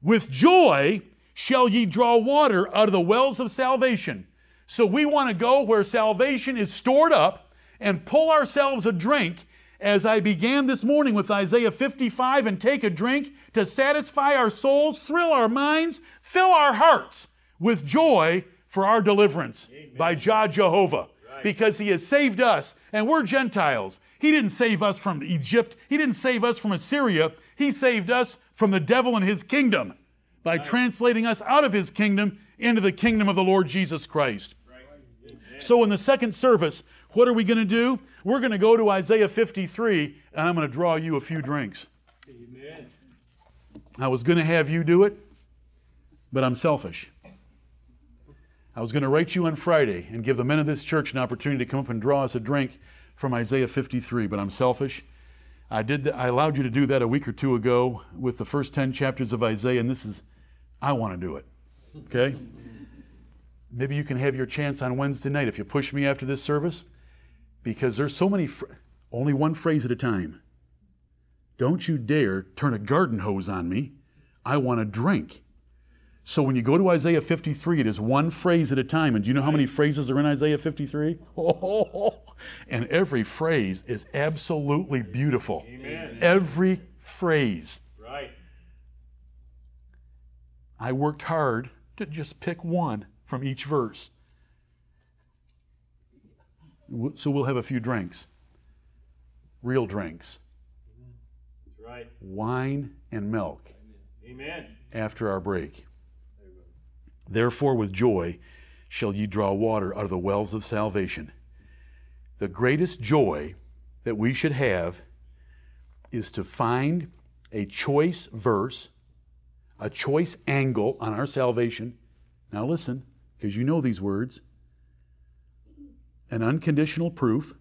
With joy shall ye draw water out of the wells of salvation. So we want to go where salvation is stored up and pull ourselves a drink as I began this morning with Isaiah 55 and take a drink to satisfy our souls, thrill our minds, fill our hearts with joy for our deliverance Amen. by Jah Jehovah because he has saved us and we're Gentiles. He didn't save us from Egypt. He didn't save us from Assyria. He saved us from the devil and his kingdom by right. translating us out of his kingdom into the kingdom of the Lord Jesus Christ. Right. So in the second service, what are we going to do? We're going to go to Isaiah 53 and I'm going to draw you a few drinks. Amen. I was going to have you do it, but I'm selfish. I was going to write you on Friday and give the men of this church an opportunity to come up and draw us a drink from Isaiah 53, but I'm selfish. I did I allowed you to do that a week or two ago with the first 10 chapters of Isaiah, and this is, I want to do it. Okay? Maybe you can have your chance on Wednesday night if you push me after this service, because there's so many, fr- only one phrase at a time. Don't you dare turn a garden hose on me. I want a drink. So when you go to Isaiah 53, it is one phrase at a time. And do you know how many phrases are in Isaiah 53? [laughs] Oh, and every phrase is absolutely beautiful. Amen. Every phrase. Right. I worked hard to just pick one from each verse. So we'll have a few drinks. Real drinks. That's right. Wine and milk Amen. after our break. Therefore, with joy shall ye draw water out of the wells of salvation. The greatest joy that we should have is to find a choice verse, a choice angle on our salvation. Now, listen, because you know these words an unconditional proof,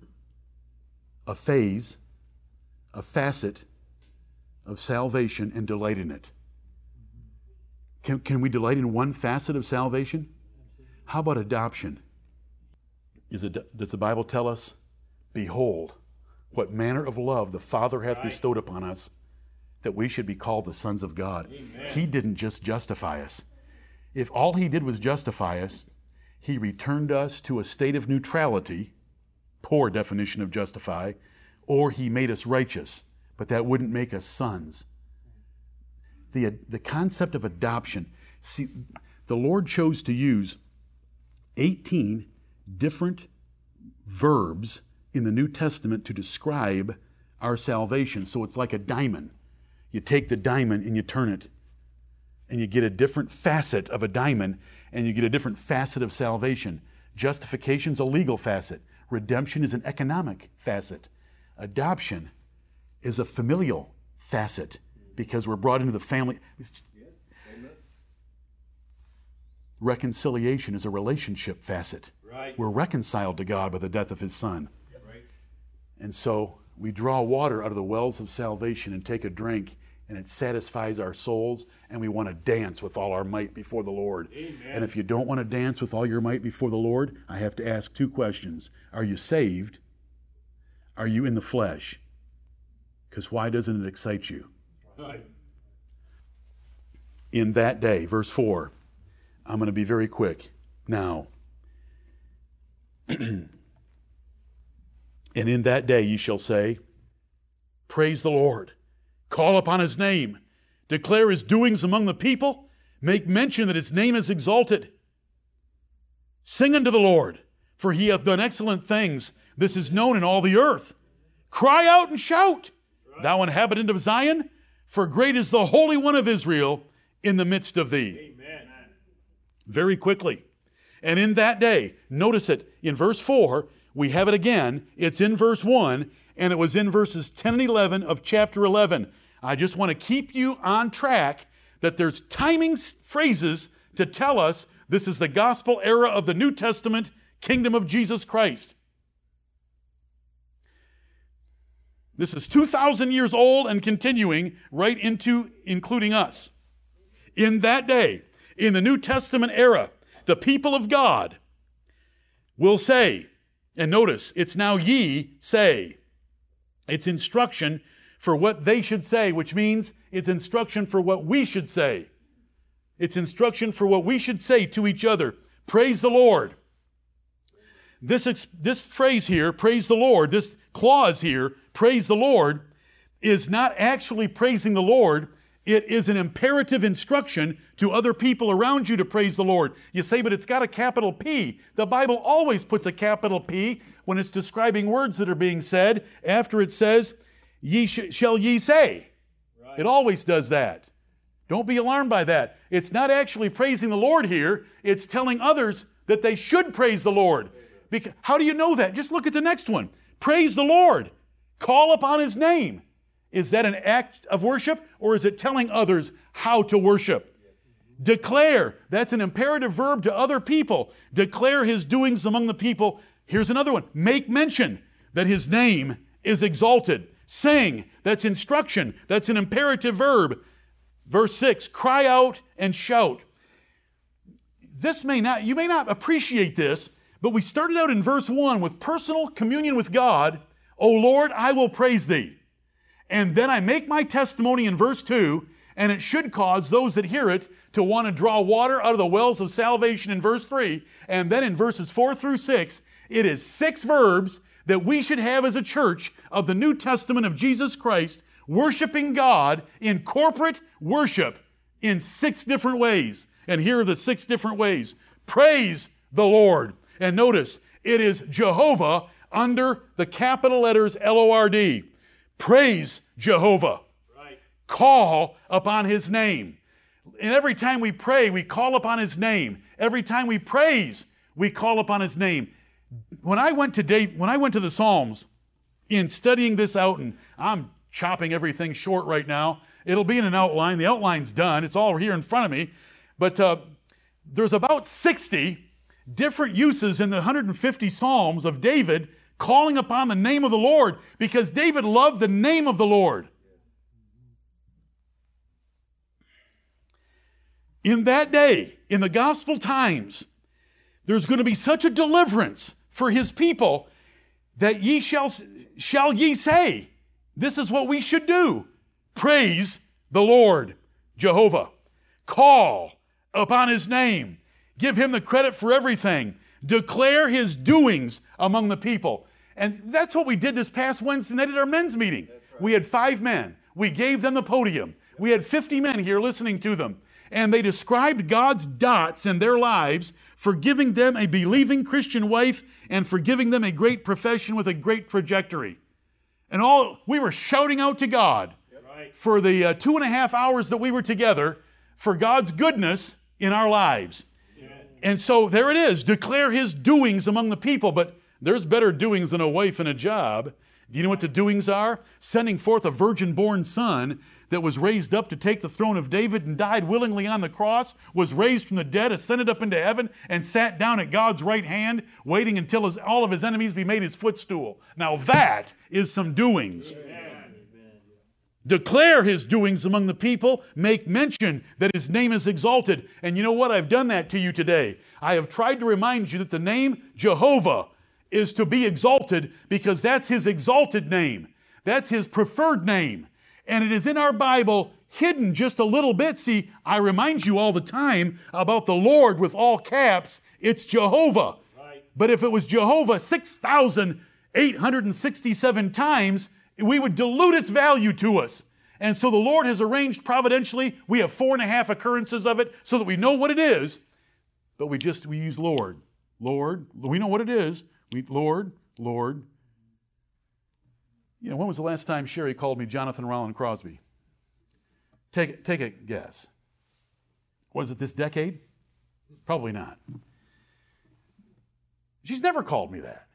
a phase, a facet of salvation, and delight in it. Can, can we delight in one facet of salvation? How about adoption? Is it, does the Bible tell us, Behold, what manner of love the Father hath Right. bestowed upon us, that we should be called the sons of God? He didn't just justify us. If all He did was justify us, He returned us to a state of neutrality, poor definition of justify, or He made us righteous, but that wouldn't make us sons the, the concept of adoption. See, the Lord chose to use 18 different verbs in the New Testament to describe our salvation. So it's like a diamond. You take the diamond and you turn it, and you get a different facet of a diamond, and you get a different facet of salvation. Justification is a legal facet, redemption is an economic facet, adoption is a familial facet because we're brought into the family. Reconciliation is a relationship facet. Right. We're reconciled to God by the death of His Son. Right. And so we draw water out of the wells of salvation and take a drink, and it satisfies our souls, and we want to dance with all our might before the Lord. Amen. And if you don't want to dance with all your might before the Lord, I have to ask two questions Are you saved? Are you in the flesh? Because why doesn't it excite you? Right. [laughs] in that day, verse 4. I'm going to be very quick now. [clears throat] and in that day you shall say, Praise the Lord, call upon his name, declare his doings among the people, make mention that his name is exalted. Sing unto the Lord, for he hath done excellent things. This is known in all the earth. Cry out and shout, thou inhabitant of Zion, for great is the Holy One of Israel in the midst of thee. Amen. Very quickly. And in that day, notice it in verse 4, we have it again. It's in verse 1, and it was in verses 10 and 11 of chapter 11. I just want to keep you on track that there's timing phrases to tell us this is the gospel era of the New Testament kingdom of Jesus Christ. This is 2,000 years old and continuing right into including us. In that day, in the New Testament era, the people of God will say, and notice, it's now ye say. It's instruction for what they should say, which means it's instruction for what we should say. It's instruction for what we should say to each other. Praise the Lord. This, this phrase here, praise the Lord, this clause here, praise the Lord, is not actually praising the Lord. It is an imperative instruction to other people around you to praise the Lord. You say, but it's got a capital P. The Bible always puts a capital P when it's describing words that are being said after it says, ye sh- shall ye say. It always does that. Don't be alarmed by that. It's not actually praising the Lord here, it's telling others that they should praise the Lord. Because, how do you know that? Just look at the next one. Praise the Lord. Call upon his name. Is that an act of worship or is it telling others how to worship? Declare. That's an imperative verb to other people. Declare his doings among the people. Here's another one. Make mention that his name is exalted. Sing. That's instruction. That's an imperative verb. Verse 6 Cry out and shout. this may not, you may not appreciate this, but we started out in verse 1 with personal communion with God. O Lord, I will praise thee. And then I make my testimony in verse 2, and it should cause those that hear it to want to draw water out of the wells of salvation in verse 3. And then in verses 4 through 6, it is six verbs that we should have as a church of the New Testament of Jesus Christ, worshiping God in corporate worship in six different ways. And here are the six different ways praise the Lord. And notice, it is Jehovah under the capital letters L O R D. Praise Jehovah. Right. Call upon his name. And every time we pray, we call upon his name. Every time we praise, we call upon his name. When I went to Dave, when I went to the Psalms in studying this out, and I'm chopping everything short right now. It'll be in an outline. The outline's done. It's all here in front of me. But uh, there's about 60 different uses in the 150 Psalms of David calling upon the name of the Lord because David loved the name of the Lord. In that day, in the gospel times, there's going to be such a deliverance for his people that ye shall, shall ye say, This is what we should do. Praise the Lord, Jehovah. Call upon his name. Give him the credit for everything. Declare his doings among the people. And that's what we did this past Wednesday night at our men's meeting. We had five men. We gave them the podium. We had 50 men here listening to them. And they described God's dots in their lives for giving them a believing Christian wife and for giving them a great profession with a great trajectory. And all we were shouting out to God Right. for the uh, two and a half hours that we were together for God's goodness in our lives. Amen. And so there it is declare his doings among the people. But there's better doings than a wife and a job. Do you know what the doings are? Sending forth a virgin born son that was raised up to take the throne of David and died willingly on the cross, was raised from the dead, ascended up into heaven, and sat down at God's right hand, waiting until his, all of his enemies be made his footstool. Now that is some doings. Declare his doings among the people. Make mention that his name is exalted. And you know what? I've done that to you today. I have tried to remind you that the name Jehovah is to be exalted because that's his exalted name. That's his preferred name. And it is in our Bible hidden just a little bit. See, I remind you all the time about the Lord with all caps. It's Jehovah. Right. But if it was Jehovah 6,867 times, we would dilute its value to us. And so the Lord has arranged providentially, we have four and a half occurrences of it so that we know what it is, but we just, we use Lord. Lord, we know what it is. Lord, Lord. You know, when was the last time Sherry called me Jonathan Rollin Crosby? Take, take a guess. Was it this decade? Probably not. She's never called me that.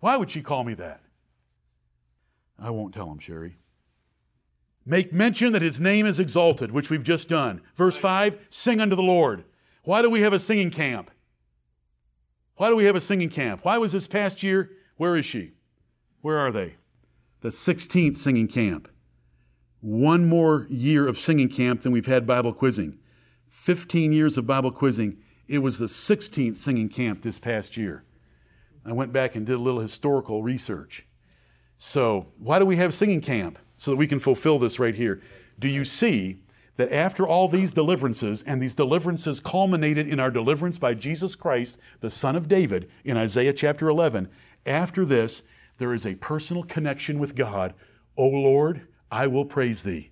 Why would she call me that? I won't tell him, Sherry. Make mention that his name is exalted, which we've just done. Verse 5 Sing unto the Lord. Why do we have a singing camp? Why do we have a singing camp? Why was this past year? Where is she? Where are they? The 16th singing camp. One more year of singing camp than we've had Bible quizzing. 15 years of Bible quizzing. It was the 16th singing camp this past year. I went back and did a little historical research. So, why do we have singing camp? So that we can fulfill this right here. Do you see that after all these deliverances, and these deliverances culminated in our deliverance by Jesus Christ, the Son of David, in Isaiah chapter 11, after this, there is a personal connection with God. O Lord, I will praise thee.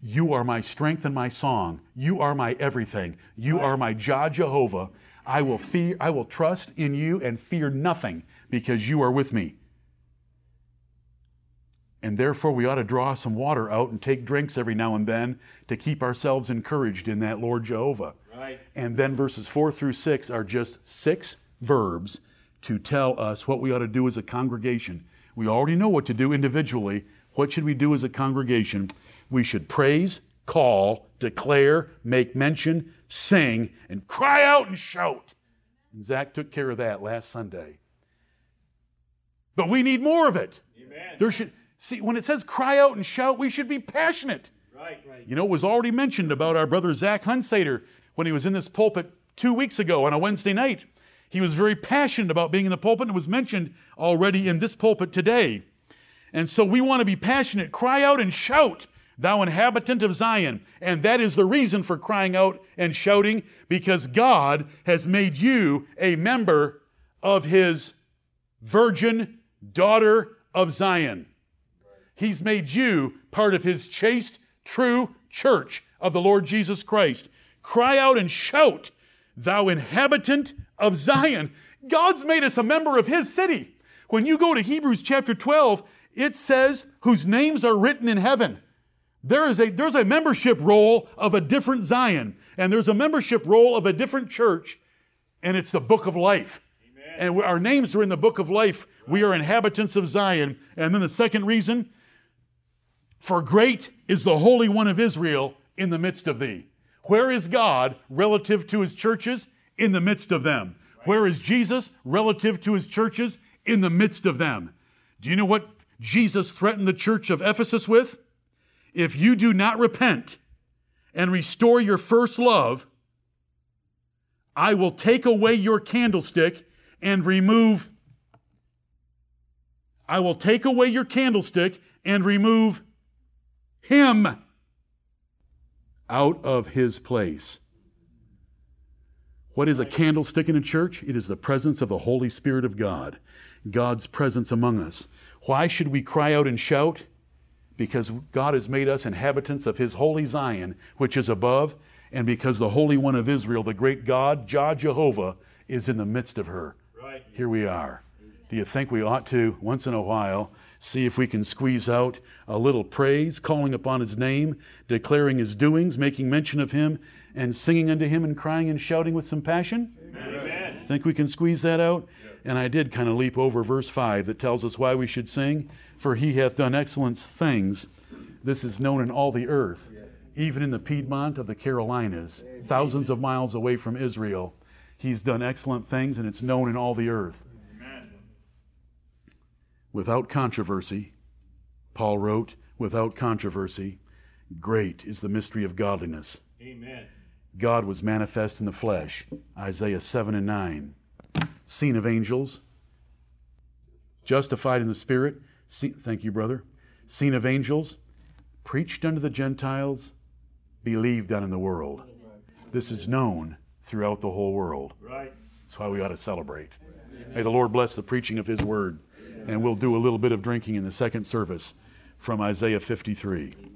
You are my strength and my song. You are my everything. You are my Jah Jehovah. I will fear, I will trust in you and fear nothing because you are with me. And therefore, we ought to draw some water out and take drinks every now and then to keep ourselves encouraged in that Lord Jehovah. Right. And then verses four through six are just six verbs to tell us what we ought to do as a congregation. We already know what to do individually. What should we do as a congregation? We should praise, call, declare, make mention, sing, and cry out and shout. And Zach took care of that last Sunday. But we need more of it. Amen. There should see when it says cry out and shout, we should be passionate. Right. Right. You know, it was already mentioned about our brother Zach Hunsater when he was in this pulpit two weeks ago on a Wednesday night. He was very passionate about being in the pulpit and it was mentioned already in this pulpit today. And so we want to be passionate. Cry out and shout, thou inhabitant of Zion. And that is the reason for crying out and shouting because God has made you a member of his virgin daughter of Zion. He's made you part of his chaste, true church of the Lord Jesus Christ. Cry out and shout, thou inhabitant of Zion. God's made us a member of his city. When you go to Hebrews chapter 12, it says, whose names are written in heaven. There is a, there's a membership roll of a different Zion, and there's a membership roll of a different church, and it's the book of life. Amen. And our names are in the book of life. We are inhabitants of Zion. And then the second reason, for great is the Holy One of Israel in the midst of thee. Where is God relative to his churches? In the midst of them. Where is Jesus relative to his churches? In the midst of them. Do you know what Jesus threatened the church of Ephesus with? If you do not repent and restore your first love, I will take away your candlestick and remove I will take away your candlestick and remove him out of his place. What is a candlestick in a church? It is the presence of the Holy Spirit of God, God's presence among us. Why should we cry out and shout? Because God has made us inhabitants of his holy Zion, which is above, and because the Holy One of Israel, the great God, Jah Jehovah, is in the midst of her. Right. Here we are. Do you think we ought to, once in a while, see if we can squeeze out a little praise, calling upon his name, declaring his doings, making mention of him, and singing unto him and crying and shouting with some passion? Amen. Think we can squeeze that out? And I did kind of leap over verse 5 that tells us why we should sing. For he hath done excellent things. This is known in all the earth, even in the Piedmont of the Carolinas, thousands of miles away from Israel. He's done excellent things, and it's known in all the earth. Amen. Without controversy, Paul wrote, without controversy, great is the mystery of godliness. Amen. God was manifest in the flesh, Isaiah 7 and 9. Seen of angels, justified in the spirit, see, thank you, brother. Seen of angels, preached unto the Gentiles, believed on in the world. This is known throughout the whole world. Right. That's why we ought to celebrate. May the Lord bless the preaching of His word. And we'll do a little bit of drinking in the second service from Isaiah 53.